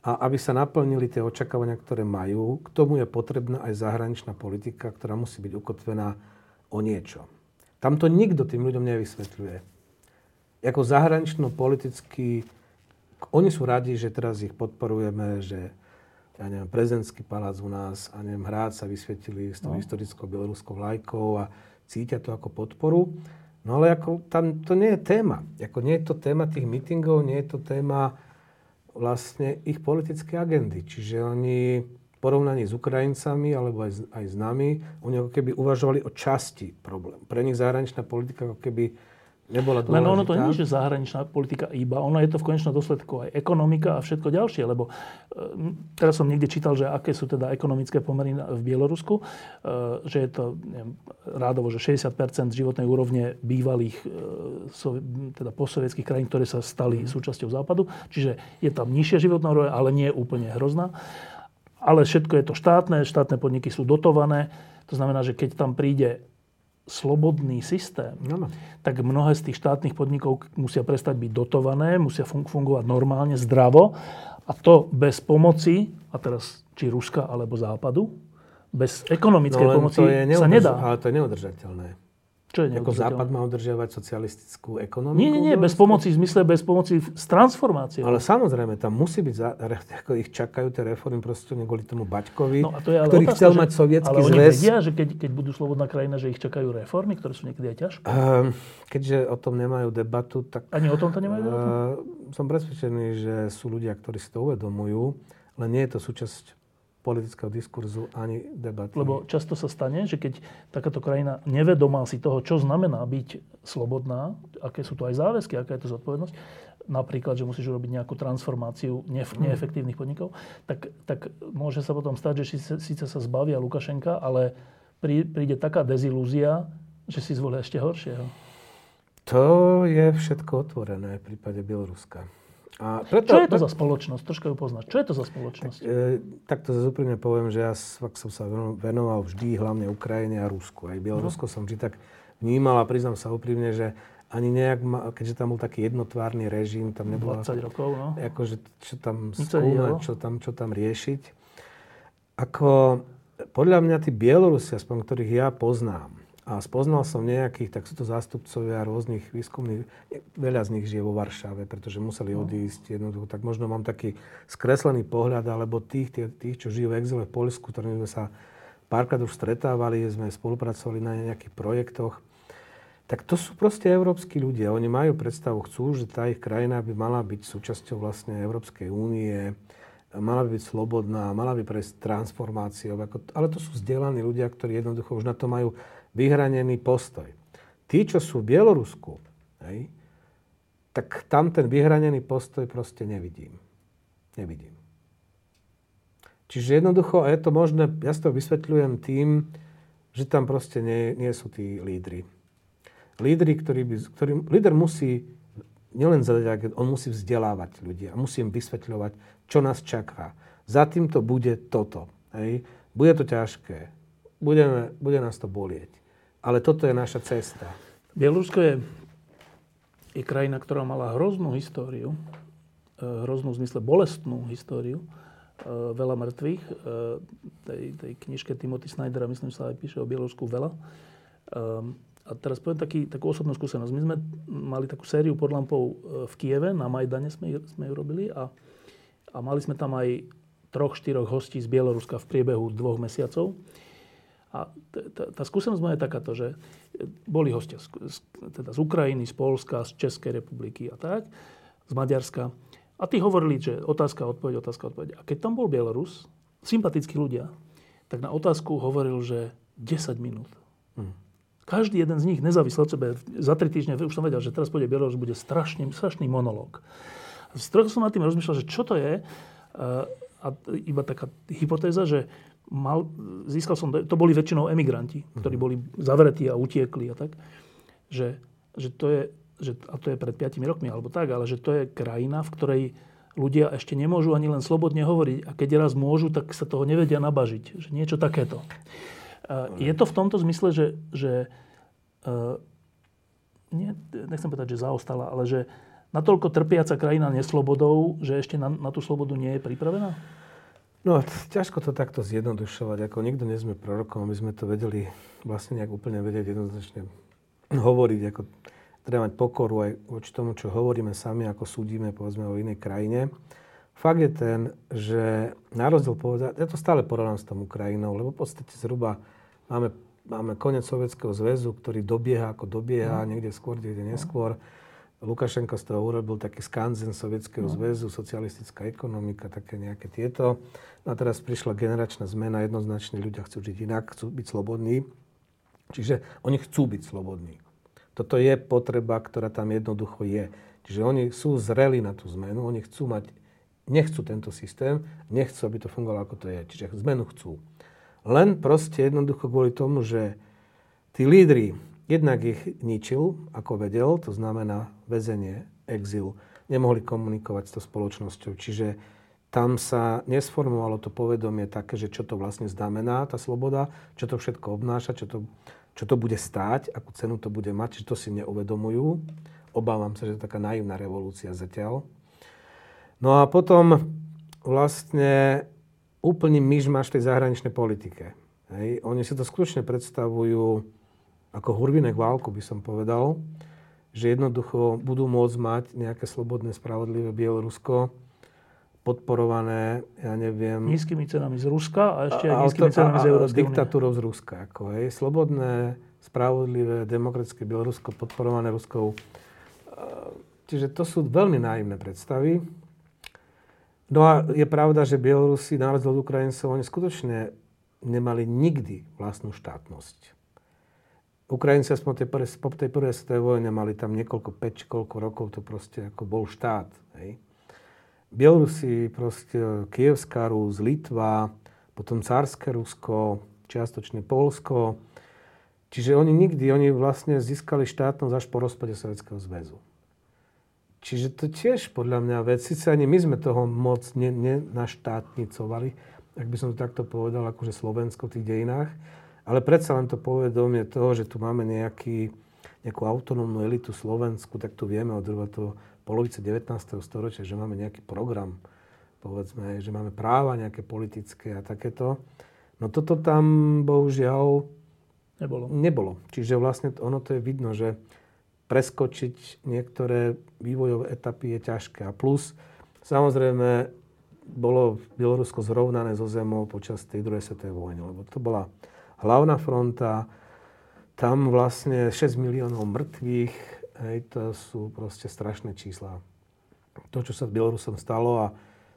a aby sa naplnili tie očakávania, ktoré majú, k tomu je potrebná aj zahraničná politika, ktorá musí byť ukotvená o niečo. Tam to nikto tým ľuďom nevysvetľuje. Ako zahranično-politicky, oni sú radi, že teraz ich podporujeme, že ja neviem, prezidentský palác u nás a neviem, hrad sa vysvetili s tou no. historickou bieloruskou vlajkou a cítia to ako podporu. No ale ako tam to nie je téma. Ako nie je to téma tých mítingov, nie je to téma vlastne ich politické agendy. Čiže oni v porovnaní s Ukrajincami alebo aj s, aj s nami, oni ako keby uvažovali o časti problém. Pre nich zahraničná politika ako keby nebola dôležitá. Len ono to nie je, že zahraničná politika iba, ono je to v konečnom dôsledku aj ekonomika a všetko ďalšie, lebo e, teraz som niekde čítal, že aké sú teda ekonomické pomery v Bielorusku, e, že je to neviem, rádovo, že 60% životnej úrovne bývalých e, teda postsovietských krajín, ktoré sa stali mm. súčasťou západu, čiže je tam nižšia životná úroveň, ale nie úplne hrozná. Ale všetko je to štátne, štátne podniky sú dotované, to znamená, že keď tam príde slobodný systém, no. tak mnohé z tých štátnych podnikov musia prestať byť dotované, musia fungovať normálne, zdravo a to bez pomoci, a teraz či Ruska alebo Západu, bez ekonomickej no, pomoci to je sa nedá. Ale to je neudržateľné. Čo je Ako Západ má udržiavať socialistickú ekonomiku? Nie, nie, nie, bez pomoci, v zmysle bez pomoci s transformáciou. Ale samozrejme, tam musí byť, za, ako ich čakajú tie reformy proste kvôli tomu Baťkovi, no a to je ale ktorý otázka, chcel že, mať sovietský zväz. Ale oni vedia, že keď, keď budú slobodná krajina, že ich čakajú reformy, ktoré sú niekedy aj ťažké? Uh, keďže o tom nemajú debatu, tak... Ani o tom to nemajú debatu? Uh, som presvedčený, že sú ľudia, ktorí si to uvedomujú, len nie je to súčasť politického diskurzu ani debaty. Lebo často sa stane, že keď takáto krajina nevedomá si toho, čo znamená byť slobodná, aké sú to aj záväzky, aká je to zodpovednosť, napríklad, že musíš urobiť nejakú transformáciu nef- mm. neefektívnych podnikov, tak, tak môže sa potom stať, že síce sa zbavia Lukašenka, ale príde taká dezilúzia, že si zvolia ešte horšieho. To je všetko otvorené v prípade Bieloruska. A preto, Čo je to za spoločnosť? Troška ju poznať. Čo je to za spoločnosť? Tak, e, tak to úprimne poviem, že ja fakt som sa venoval vždy hlavne Ukrajine a Rusku. Aj Bielorusko no. som vždy tak vnímal a priznám sa úprimne, že ani nejak, ma, keďže tam bol taký jednotvárny režim, tam nebolo... 20 rokov, no. Akože, čo tam skúmať, čo tam, čo tam riešiť. Ako, podľa mňa tí Bielorusi, aspoň ktorých ja poznám, a spoznal som nejakých, tak sú to zástupcovia rôznych výskumných, veľa z nich žije vo Varšave, pretože museli no. odísť jednoducho, tak možno mám taký skreslený pohľad, alebo tých, tých, tých čo žijú v exile v Polsku, ktorými sme sa párkrát už stretávali, sme spolupracovali na nejakých projektoch, tak to sú proste európsky ľudia. Oni majú predstavu, chcú, že tá ich krajina by mala byť súčasťou vlastne Európskej únie, mala by byť slobodná, mala by prejsť transformáciou. Ale to sú vzdelaní ľudia, ktorí jednoducho už na to majú vyhranený postoj. Tí, čo sú v Bielorusku, hej, tak tam ten vyhranený postoj proste nevidím. Nevidím. Čiže jednoducho je to možné, ja si to vysvetľujem tým, že tam proste nie, nie sú tí lídry. Lídry, ktorý by, ktorý, líder musí nielen zadať, on musí vzdelávať ľudí a musí im vysvetľovať, čo nás čaká. Za tým to bude toto. Hej. Bude to ťažké. Budeme, bude nás to bolieť. Ale toto je naša cesta. Bielorusko je, je krajina, ktorá mala hroznú históriu, e, hroznú v zmysle bolestnú históriu, e, veľa mŕtvych. E, tej, tej knižke Timothy Snydera, myslím, sa aj píše o Bielorusku veľa. A teraz poviem taký, takú osobnú skúsenosť. My sme mali takú sériu pod lampou v Kieve, na Majdane sme, sme ju robili a, a mali sme tam aj troch, štyroch hostí z Bieloruska v priebehu dvoch mesiacov. A tá skúsenosť moja je takáto, že boli hostia z, teda z Ukrajiny, z Polska, z Českej republiky a tak, z Maďarska. A tí hovorili, že otázka, odpoveď, otázka, odpoveď. A keď tam bol Bielorus, sympatickí ľudia, tak na otázku hovoril, že 10 minút. Hmm. Každý jeden z nich, nezávisle od sebe, za tri týždne už som vedel, že teraz pôjde Bielorus, bude strašný, strašný monológ. Trochu som nad tým rozmýšľal, že čo to je. A iba taká hypotéza, že mal, získal som, to boli väčšinou emigranti, ktorí mhm. boli zavretí a utiekli a tak, že, že to je, že, a to je pred 5 rokmi alebo tak, ale že to je krajina, v ktorej ľudia ešte nemôžu ani len slobodne hovoriť a keď raz môžu, tak sa toho nevedia nabažiť. Že niečo takéto. Je to v tomto zmysle, že, že uh, nie, nechcem povedať, že zaostala, ale že natoľko trpiaca krajina neslobodou, že ešte na, na tú slobodu nie je pripravená? No, ťažko to takto zjednodušovať. Ako nikto nie sme prorokom, aby sme to vedeli vlastne nejak úplne vedieť jednoznačne hovoriť. Ako, treba mať pokoru aj voči tomu, čo hovoríme sami, ako súdime, povedzme, o inej krajine. Fakt je ten, že na rozdiel povedať, ja to stále porovnám s tom Ukrajinou, lebo v podstate zhruba máme, máme koniec Sovietskeho zväzu, ktorý dobieha ako dobieha, mm. niekde skôr, niekde neskôr. Mm Lukašenko z toho urobil taký skanzen Sovietskeho no. zväzu, socialistická ekonomika, také nejaké tieto. No a teraz prišla generačná zmena, jednoznačne ľudia chcú žiť inak, chcú byť slobodní. Čiže oni chcú byť slobodní. Toto je potreba, ktorá tam jednoducho je. Čiže oni sú zreli na tú zmenu, oni chcú mať, nechcú tento systém, nechcú, aby to fungovalo ako to je. Čiže zmenu chcú. Len proste jednoducho kvôli tomu, že tí lídry Jednak ich ničil, ako vedel, to znamená väzenie, exil. Nemohli komunikovať s tou spoločnosťou. Čiže tam sa nesformovalo to povedomie také, že čo to vlastne znamená, tá sloboda, čo to všetko obnáša, čo to, čo to bude stáť, akú cenu to bude mať, čiže to si neuvedomujú. Obávam sa, že to je taká naivná revolúcia zatiaľ. No a potom vlastne úplný myšmaš tej zahraničnej politike. Hej. Oni si to skutočne predstavujú ako hurvinek válku by som povedal, že jednoducho budú môcť mať nejaké slobodné, spravodlivé Bielorusko, podporované, ja neviem... Nízkymi cenami z Ruska a ešte aj nízkymi cenami z Európskej diktatúrou z Ruska. Ako, hej. Slobodné, spravodlivé, demokratické Bielorusko podporované Ruskou. Čiže to sú veľmi naivné predstavy. No a je pravda, že Bielorusi, na rozdiel od Ukrajincov, oni skutočne nemali nikdy vlastnú štátnosť. Ukrajinci aspoň tej prv, po tej prvej svetovej vojne mali tam niekoľko, 5 koľko rokov, to proste ako bol štát. Hej. Bielorusi, proste Kievská Rus, Litva, potom Cárske Rusko, čiastočne Polsko. Čiže oni nikdy, oni vlastne získali štátnosť až po rozpade Sovjetského zväzu. Čiže to tiež podľa mňa vec, síce ani my sme toho moc nenaštátnicovali, ak by som to takto povedal, akože Slovensko v tých dejinách, ale predsa len to povedomie toho, že tu máme nejaký, nejakú autonómnu elitu Slovensku, tak tu vieme od toho polovice 19. storočia, že máme nejaký program, povedzme, že máme práva nejaké politické a takéto. No toto tam bohužiaľ nebolo. nebolo. Čiže vlastne ono to je vidno, že preskočiť niektoré vývojové etapy je ťažké. A plus, samozrejme, bolo Bielorusko zrovnané so zemou počas tej druhej svetovej vojny, lebo to bola hlavná fronta, tam vlastne 6 miliónov mŕtvych, hej, to sú proste strašné čísla. To, čo sa s Bielorusom stalo a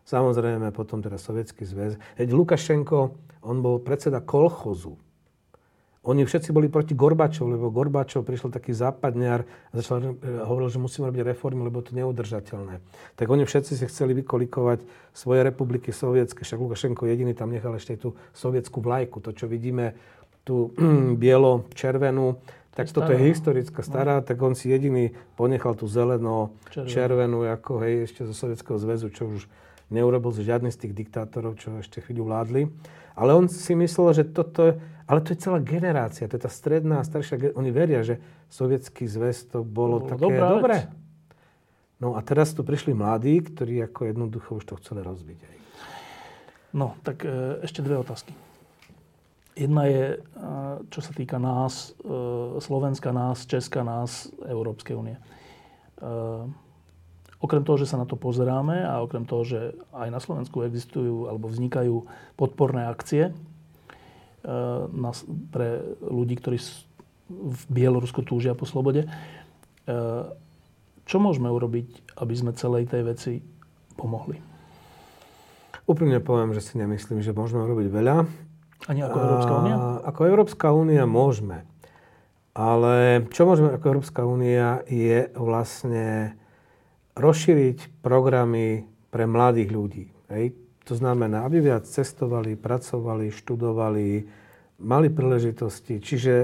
samozrejme potom teda Sovietský zväz. Heď Lukašenko, on bol predseda kolchozu. Oni všetci boli proti Gorbačov, lebo Gorbačov prišiel taký západňar a začal, e, hovoril, že musíme robiť reformy, lebo to je neudržateľné. Tak oni všetci si chceli vykolikovať svoje republiky sovietské. Však Lukašenko jediný tam nechal ešte tú sovietskú vlajku. To, čo vidíme, tú bielo-červenú, tak stará. toto je historická stará, no. tak on si jediný ponechal tú zeleno-červenú, ako hej, ešte zo Sovietskeho zväzu, čo už neurobil žiadny z tých diktátorov, čo ešte chvíľu vládli. Ale on si myslel, že toto, ale to je celá generácia, to je tá stredná a staršia, oni veria, že sovietský zväz to bolo, bolo také dobré. No a teraz tu prišli mladí, ktorí ako jednoducho už to chceli rozbiť. Aj. No, tak e, ešte dve otázky. Jedna je, e, čo sa týka nás, e, Slovenska nás, Česka nás, Európskej únie. Okrem toho, že sa na to pozeráme a okrem toho, že aj na Slovensku existujú alebo vznikajú podporné akcie, Eh, pre ľudí, ktorí v Bielorusku túžia po slobode. Čo môžeme urobiť, aby sme celej tej veci pomohli? Úprimne poviem, že si nemyslím, že môžeme urobiť veľa. Ani ako Európska únia? Ako Európska únia môžeme. Ale čo môžeme ako Európska únia je vlastne rozšíriť programy pre mladých ľudí. Hej? To znamená, aby viac cestovali, pracovali, študovali, mali príležitosti. Čiže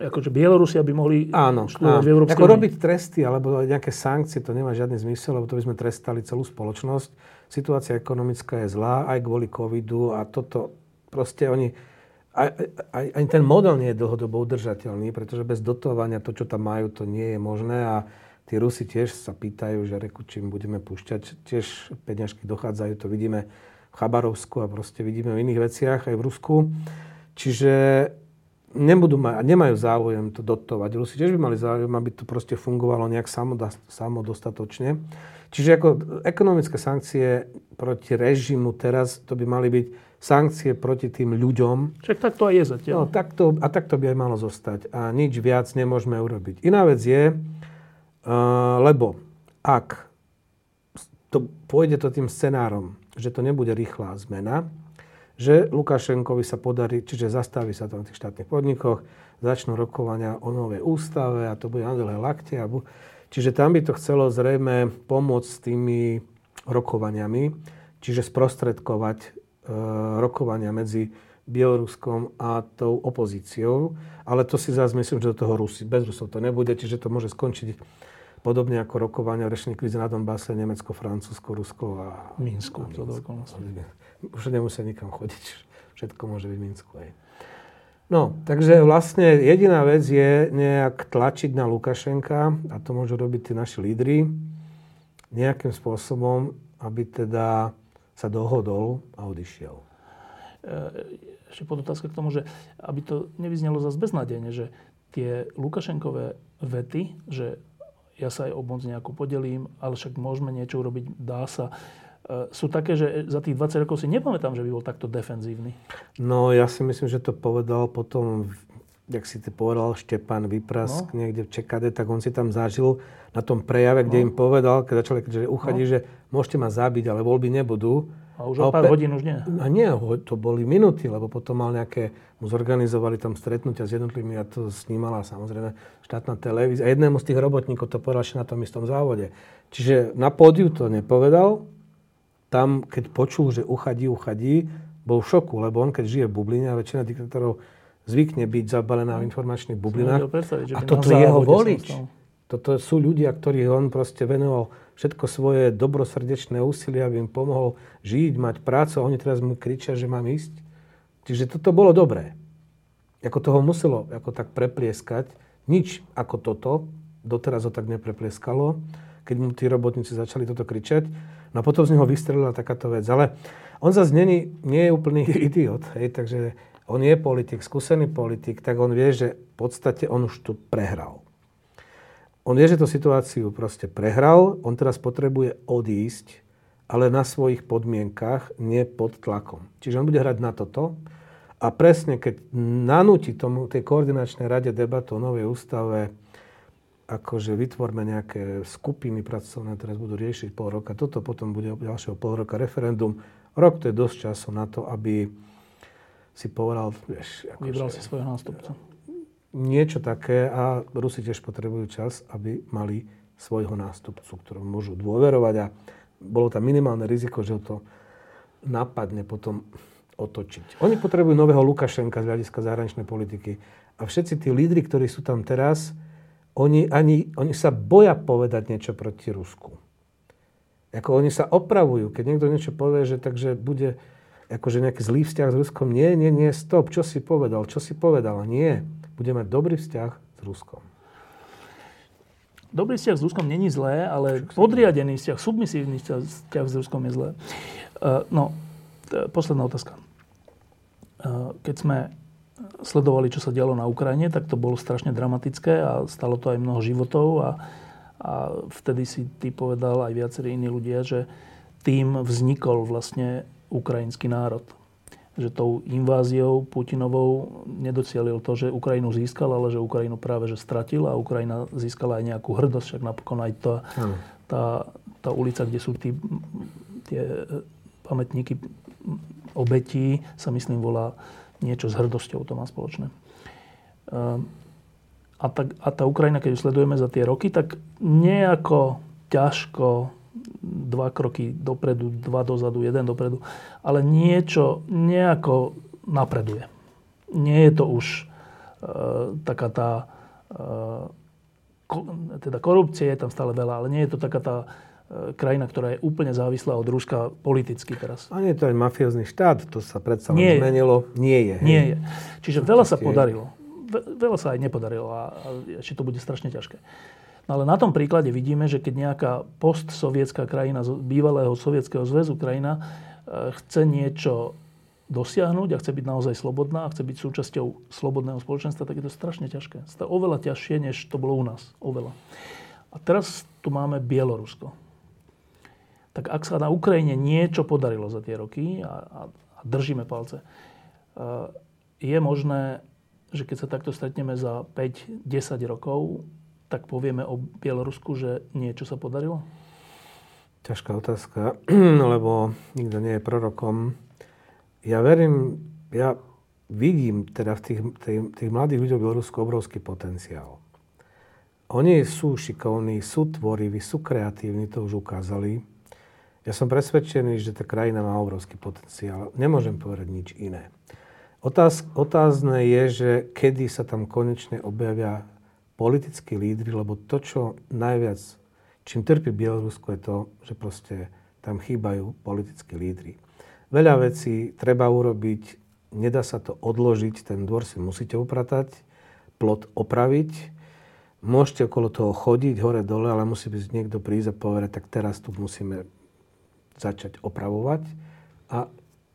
Akože Bielorusia by mohli áno, študovať áno. v Európskej Ako robiť tresty alebo nejaké sankcie, to nemá žiadny zmysel, lebo to by sme trestali celú spoločnosť. Situácia ekonomická je zlá aj kvôli covidu a toto proste oni... Aj, aj, aj ten model nie je dlhodobo udržateľný, pretože bez dotovania to, čo tam majú, to nie je možné a tí Rusi tiež sa pýtajú, že reku, čím budeme púšťať. Tiež peňažky dochádzajú, to vidíme v Chabarovsku a proste vidíme v iných veciach aj v Rusku. Čiže nebudú mať, nemajú záujem to dotovať. Rusi tiež by mali záujem, aby to proste fungovalo nejak samodostatočne. Čiže ako ekonomické sankcie proti režimu teraz, to by mali byť sankcie proti tým ľuďom. Však tak to aj je zatiaľ. No, takto, a takto by aj malo zostať. A nič viac nemôžeme urobiť. Iná vec je, uh, lebo ak to pôjde to tým scenárom, že to nebude rýchla zmena, že Lukašenkovi sa podarí, čiže zastaví sa to na tých štátnych podnikoch, začnú rokovania o novej ústave a to bude na dlhé lakte. A bu- čiže tam by to chcelo zrejme pomôcť s tými rokovaniami, čiže sprostredkovať e, rokovania medzi Bieloruskom a tou opozíciou. Ale to si zase myslím, že do toho Rusi, bez Rusov to nebude, čiže to môže skončiť podobne ako rokovania v riešení krízy na Donbase, Nemecko, Francúzsko, Rusko a... Minsku. A Minsku už nemusia nikam chodiť. Všetko môže byť v Minsku. Aj. No, takže vlastne jediná vec je nejak tlačiť na Lukašenka, a to môžu robiť tí naši lídry, nejakým spôsobom, aby teda sa dohodol a odišiel. E, ešte podotázka k tomu, že aby to nevyznelo zase beznádejne, že tie Lukašenkové vety, že ja sa aj o moc nejako podelím, ale však môžeme niečo urobiť, dá sa. E, sú také, že za tých 20 rokov si nepamätám, že by bol takto defenzívny. No ja si myslím, že to povedal potom, jak si ty povedal, Štepan Vyprask no. niekde v Čekade, tak on si tam zažil na tom prejave, kde no. im povedal, keď začali že uchadiť, no. že môžete ma zabiť, ale voľby nebudú. A už o pár opäť, hodín už nie. A nie, to boli minúty, lebo potom mal nejaké, mu zorganizovali tam stretnutia s jednotlivými a to snímala samozrejme štátna televízia. A jednému z tých robotníkov to povedal na tom istom závode. Čiže na pódiu to nepovedal, tam, keď počul, že uchadí, uchadí, bol v šoku, lebo on, keď žije v bubline a väčšina diktátorov zvykne byť zabalená v informačných bublinách. A toto je jeho volič. Toto sú ľudia, ktorí on proste venoval všetko svoje dobrosrdečné úsilie, aby im pomohol žiť, mať prácu a oni teraz mu kričia, že mám ísť. Čiže toto bolo dobré. Ako toho muselo ako tak preplieskať. Nič ako toto, doteraz ho tak nepreplieskalo, keď mu tí robotníci začali toto kričať. No a potom z neho vystrelila takáto vec. Ale on zase není, nie je úplný idiot, hej, takže on je politik, skúsený politik, tak on vie, že v podstate on už tu prehral. On vie, že tú situáciu proste prehral, on teraz potrebuje odísť, ale na svojich podmienkach, nie pod tlakom. Čiže on bude hrať na toto a presne keď nanúti tomu, tej koordinačnej rade debatu o novej ústave, akože vytvorme nejaké skupiny pracovné, ktoré budú riešiť pol roka. Toto potom bude ďalšieho pol roka referendum. Rok to je dosť času na to, aby si povedal, vieš... Akože, Vybral si svojho nástupcu. Niečo také a Rusi tiež potrebujú čas, aby mali svojho nástupcu, ktorom môžu dôverovať a bolo tam minimálne riziko, že to napadne potom otočiť. Oni potrebujú nového Lukašenka z hľadiska zahraničnej politiky. A všetci tí lídry, ktorí sú tam teraz, oni, ani, oni sa boja povedať niečo proti Rusku. Ako oni sa opravujú. Keď niekto niečo povie, že takže bude akože nejaký zlý vzťah s Ruskom. Nie, nie, nie, stop. Čo si povedal? Čo si povedal? Nie. Bude mať dobrý vzťah s Ruskom. Dobrý vzťah s Ruskom není zlé, ale podriadený vzťah, submisívny vzťah s Ruskom je zlé. Uh, no, posledná otázka. Uh, keď sme sledovali, čo sa dialo na Ukrajine, tak to bolo strašne dramatické a stalo to aj mnoho životov a, a vtedy si ty povedal aj viacerí iní ľudia, že tým vznikol vlastne ukrajinský národ. že tou inváziou Putinovou nedocielil to, že Ukrajinu získal, ale že Ukrajinu práve že stratil a Ukrajina získala aj nejakú hrdosť, však napokon aj tá, tá, tá ulica, kde sú tí, tie pamätníky obetí, sa myslím volá niečo s hrdosťou, to má spoločné. Ehm, a tá, a tá Ukrajina, keď ju sledujeme za tie roky, tak nejako ťažko dva kroky dopredu, dva dozadu, jeden dopredu, ale niečo nejako napreduje. Nie je to už e, taká tá... E, ko, teda korupcie je tam stále veľa, ale nie je to taká tá krajina, ktorá je úplne závislá od Ruska politicky teraz. A nie je to aj mafiózny štát, to sa predsa nie zmenilo. Nie je. Hej. Nie je. Čiže veľa sa podarilo. Veľa sa aj nepodarilo a, a ešte to bude strašne ťažké. No ale na tom príklade vidíme, že keď nejaká postsovietská krajina z bývalého sovietského zväzu krajina e, chce niečo dosiahnuť a chce byť naozaj slobodná a chce byť súčasťou slobodného spoločenstva, tak je to strašne ťažké. Je to oveľa ťažšie, než to bolo u nás. Oveľa. A teraz tu máme Bielorusko. Tak ak sa na Ukrajine niečo podarilo za tie roky a, a, držíme palce, e, je možné, že keď sa takto stretneme za 5-10 rokov, tak povieme o Bielorusku, že niečo sa podarilo? Ťažká otázka, lebo nikto nie je prorokom. Ja verím, ja vidím teda v tých, tých, tých mladých ľuďoch v Bielorusku obrovský potenciál. Oni sú šikovní, sú tvoriví, sú kreatívni, to už ukázali. Ja som presvedčený, že tá krajina má obrovský potenciál. Nemôžem povedať nič iné. Otáz, otázne je, že kedy sa tam konečne objavia politickí lídry, lebo to, čo najviac, čím trpí Bielorusko, je to, že proste tam chýbajú politickí lídry. Veľa vecí treba urobiť, nedá sa to odložiť, ten dvor si musíte upratať, plot opraviť, môžete okolo toho chodiť hore-dole, ale musí byť niekto prísť a povedať, tak teraz tu musíme začať opravovať a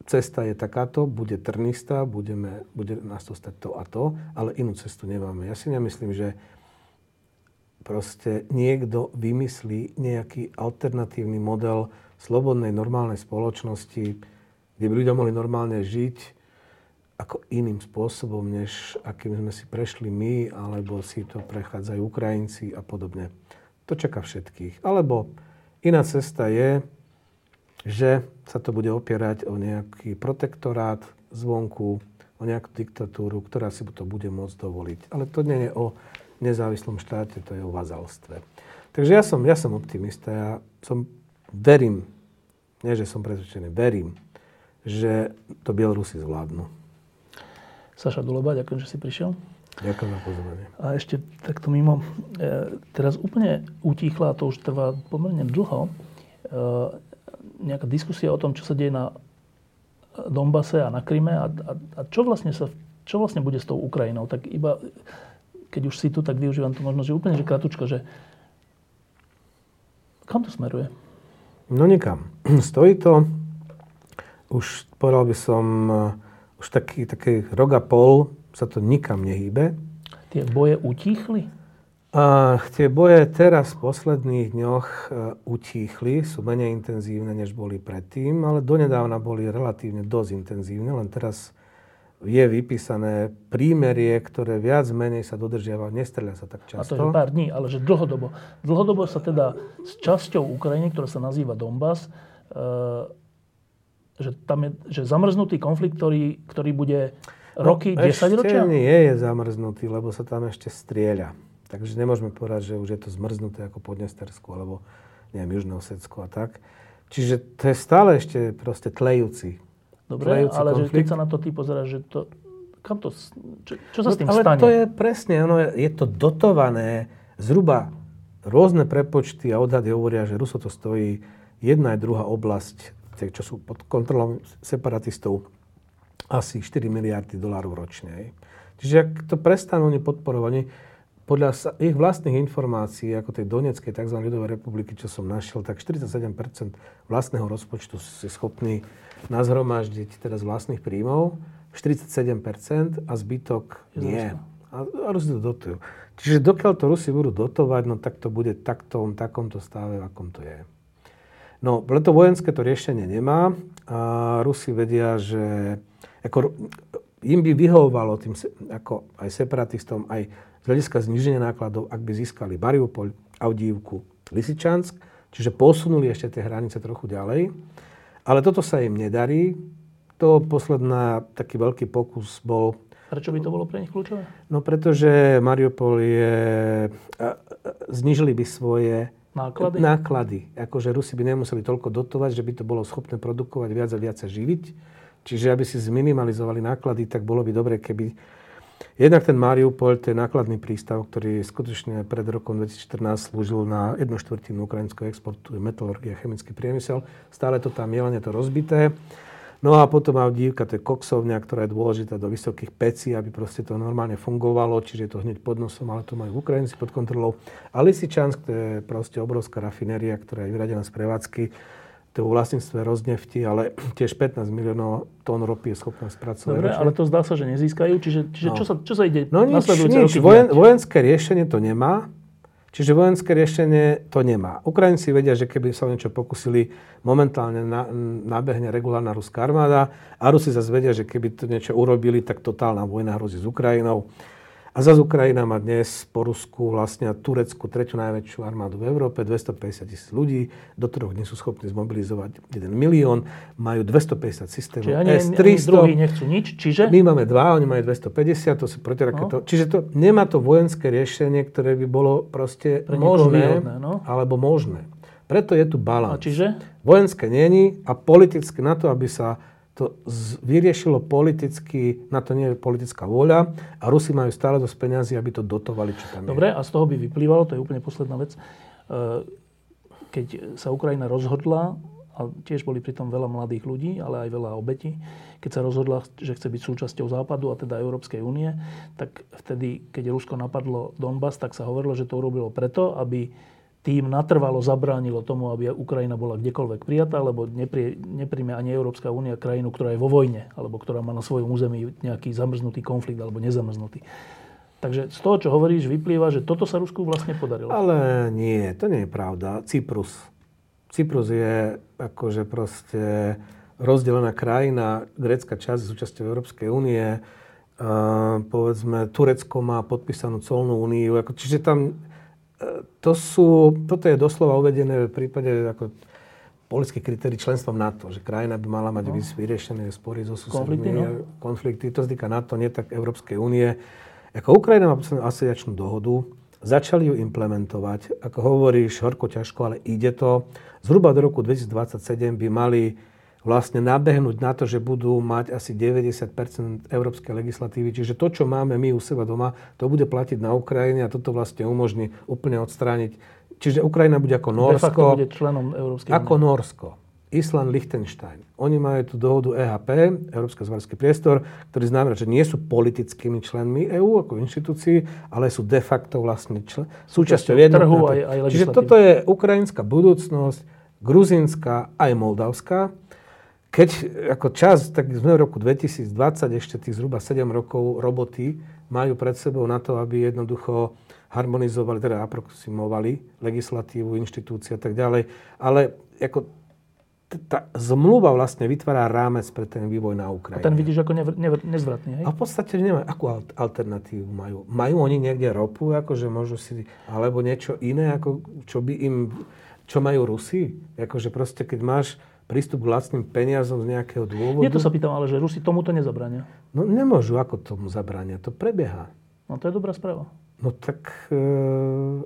cesta je takáto, bude trnistá, budeme, bude nás to stať to a to, ale inú cestu nemáme. Ja si nemyslím, že proste niekto vymyslí nejaký alternatívny model slobodnej, normálnej spoločnosti, kde by ľudia mohli normálne žiť ako iným spôsobom, než akým sme si prešli my, alebo si to prechádzajú Ukrajinci a podobne. To čaká všetkých. Alebo iná cesta je, že sa to bude opierať o nejaký protektorát zvonku, o nejakú diktatúru, ktorá si to bude môcť dovoliť. Ale to nie je o nezávislom štáte, to je o vazalstve. Takže ja som, ja som optimista, ja som, verím, nie že som presvedčený, verím, že to Bielorusi zvládnu. Saša Duleba, ďakujem, že si prišiel. Ďakujem za pozvanie. A ešte takto mimo, e, teraz úplne utichla, to už trvá pomerne dlho, e, nejaká diskusia o tom, čo sa deje na Dombase a na Kryme a, a, a čo, vlastne sa, čo vlastne bude s tou Ukrajinou. Tak iba keď už si tu, tak využívam tu možnosť, že úplne že kratučko, že kam to smeruje? No nikam. Stojí to, už povedal by som, uh, už taký, taký rok a pol sa to nikam nehýbe. Tie boje utíchli? A tie boje teraz v posledných dňoch uh, utíchli, sú menej intenzívne, než boli predtým, ale donedávna boli relatívne dosť intenzívne, len teraz je vypísané prímerie, ktoré viac menej sa dodržiava, nestreľa sa tak často. A to je pár dní, ale že dlhodobo. Dlhodobo sa teda s časťou Ukrajiny, ktorá sa nazýva Donbass, e, že tam je že zamrznutý konflikt, ktorý, ktorý bude roky, no, 10 ročia? nie je zamrznutý, lebo sa tam ešte strieľa. Takže nemôžeme povedať, že už je to zmrznuté ako Podnestersku, alebo neviem, Južné Osecko a tak. Čiže to je stále ešte proste tlejúci Dobre, ale konflikt. že keď sa na to ty pozeráš, že to, kam to, čo, čo sa no, s tým ale stane? to je presne, ono je, je to dotované zhruba rôzne prepočty a odhady hovoria, že Ruso to stojí jedna aj druhá oblasť, čo sú pod kontrolou separatistov, asi 4 miliardy dolárov ročne. Čiže ak to prestanú oni podporovať, podľa ich vlastných informácií, ako tej Donetskej tzv. ľudovej republiky, čo som našiel, tak 47% vlastného rozpočtu si schopní nazhromaždiť teda z vlastných príjmov, 47% a zbytok nie. A, a Rusi to dotujú. Čiže dokiaľ to Rusi budú dotovať, no tak to bude takto, v takomto stave, v akom to je. No, to vojenské to riešenie nemá a Rusi vedia, že ako, im by vyhovovalo tým, ako aj separatistom, aj z hľadiska zniženia nákladov, ak by získali Mariupol, Audívku, Lisičansk, čiže posunuli ešte tie hranice trochu ďalej. Ale toto sa im nedarí. To posledná taký veľký pokus bol Prečo by to bolo pre nich kľúčové? No pretože Mariupol je... Znižili by svoje náklady. náklady. Akože Rusi by nemuseli toľko dotovať, že by to bolo schopné produkovať viac a viac a živiť. Čiže aby si zminimalizovali náklady, tak bolo by dobre, keby... Jednak ten Mariupol, je nákladný prístav, ktorý skutočne pred rokom 2014 slúžil na jednu štvrtinu ukrajinského exportu, metalurgia, chemický priemysel. Stále to tam je, len je to rozbité. No a potom dívka, to je koksovňa, ktorá je dôležitá do vysokých pecí, aby proste to normálne fungovalo, čiže je to hneď pod nosom, ale to majú Ukrajinci pod kontrolou. A Lisičansk, to je proste obrovská rafinéria, ktorá je vyradená z prevádzky. To je vlastníctve roznefti, ale tiež 15 miliónov tón ropy je schopná spracovať. Dobre, ale to zdá sa, že nezískajú. Čiže, čiže no. čo, sa, čo sa ide no nič, nič. Vojen, vojenské riešenie to nemá. Čiže vojenské riešenie to nemá. Ukrajinci vedia, že keby sa niečo pokusili, momentálne na, nabehne regulárna ruská armáda a Rusi zase vedia, že keby to niečo urobili, tak totálna vojna hrozí s Ukrajinou. A zase Ukrajina má dnes po Rusku vlastne Turecku tretiu najväčšiu armádu v Európe, 250 tisíc ľudí, do troch dní sú schopní zmobilizovať 1 milión, majú 250 systémov čiže ani, S-300. Ani nechcú nič, čiže? My máme dva, oni majú 250, to sú protiraketové. No. Čiže to, nemá to vojenské riešenie, ktoré by bolo proste Pre možné, výhodné, no? alebo možné. Preto je tu balans. A čiže? Vojenské není a politicky na to, aby sa to vyriešilo politicky, na to nie je politická voľa a Rusi majú stále dosť peniazy, aby to dotovali, čo tam Dobre, je. a z toho by vyplývalo, to je úplne posledná vec, e, keď sa Ukrajina rozhodla, a tiež boli pritom veľa mladých ľudí, ale aj veľa obetí, keď sa rozhodla, že chce byť súčasťou Západu a teda Európskej únie, tak vtedy, keď Rusko napadlo Donbass, tak sa hovorilo, že to urobilo preto, aby tým natrvalo zabránilo tomu, aby Ukrajina bola kdekoľvek prijatá, lebo neprie, nepríjme ani Európska únia krajinu, ktorá je vo vojne, alebo ktorá má na svojom území nejaký zamrznutý konflikt alebo nezamrznutý. Takže z toho, čo hovoríš, vyplýva, že toto sa Rusku vlastne podarilo. Ale nie, to nie je pravda. Cyprus. Cyprus je akože proste rozdelená krajina, grécka časť súčasťou Európskej únie. Uh, povedzme, Turecko má podpísanú colnú úniu. Ako, čiže tam to sú, toto je doslova uvedené v prípade ako politických kritérií členstva v NATO, že krajina by mala mať no. vyriešené spory so susedmi, konflikty, no? konflikty, to sa týka NATO, nie tak Európskej únie. Ako Ukrajina má asociačnú dohodu, začali ju implementovať, ako hovoríš, horko ťažko, ale ide to. Zhruba do roku 2027 by mali vlastne nabehnúť na to, že budú mať asi 90% európskej legislatívy. Čiže to, čo máme my u seba doma, to bude platiť na Ukrajine a toto vlastne umožní úplne odstrániť. Čiže Ukrajina bude ako Norsko. De bude členom Európskej Ako únie. Norsko. Island, Liechtenstein. Oni majú tú dohodu EHP, Európsky zvarský priestor, ktorý znamená, že nie sú politickými členmi EÚ ako inštitúcií, ale sú de facto vlastne člen, súčasťou jednotného. Čiže toto je ukrajinská budúcnosť, gruzínska aj moldavská keď ako čas, tak sme v roku 2020, ešte tých zhruba 7 rokov roboty majú pred sebou na to, aby jednoducho harmonizovali, teda aproximovali legislatívu, inštitúcie a tak ďalej. Ale ako tá zmluva vlastne vytvára rámec pre ten vývoj na Ukrajine. A ten vidíš ako nevr, nevr, nezvratný, hej? A v podstate nemajú. Akú alternatívu majú? Majú oni niekde ropu, akože môžu si, alebo niečo iné, ako čo by im, čo majú Rusi? Akože proste, keď máš prístup k vlastným peniazom z nejakého dôvodu. Nie to sa pýtam, ale že Rusi tomuto nezabrania. No nemôžu, ako tomu zabrania. To prebieha. No to je dobrá správa. No tak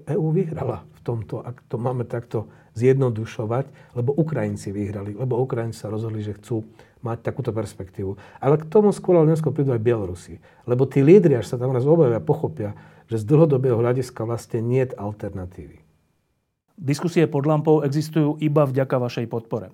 EÚ e vyhrala v tomto, ak to máme takto zjednodušovať, lebo Ukrajinci vyhrali, lebo Ukrajinci sa rozhodli, že chcú mať takúto perspektívu. Ale k tomu skôr ale neskôr prídu aj Bielorusi. Lebo tí lídri, až sa tam raz objavia, pochopia, že z dlhodobého hľadiska vlastne nie je alternatívy. Diskusie pod lampou existujú iba vďaka vašej podpore.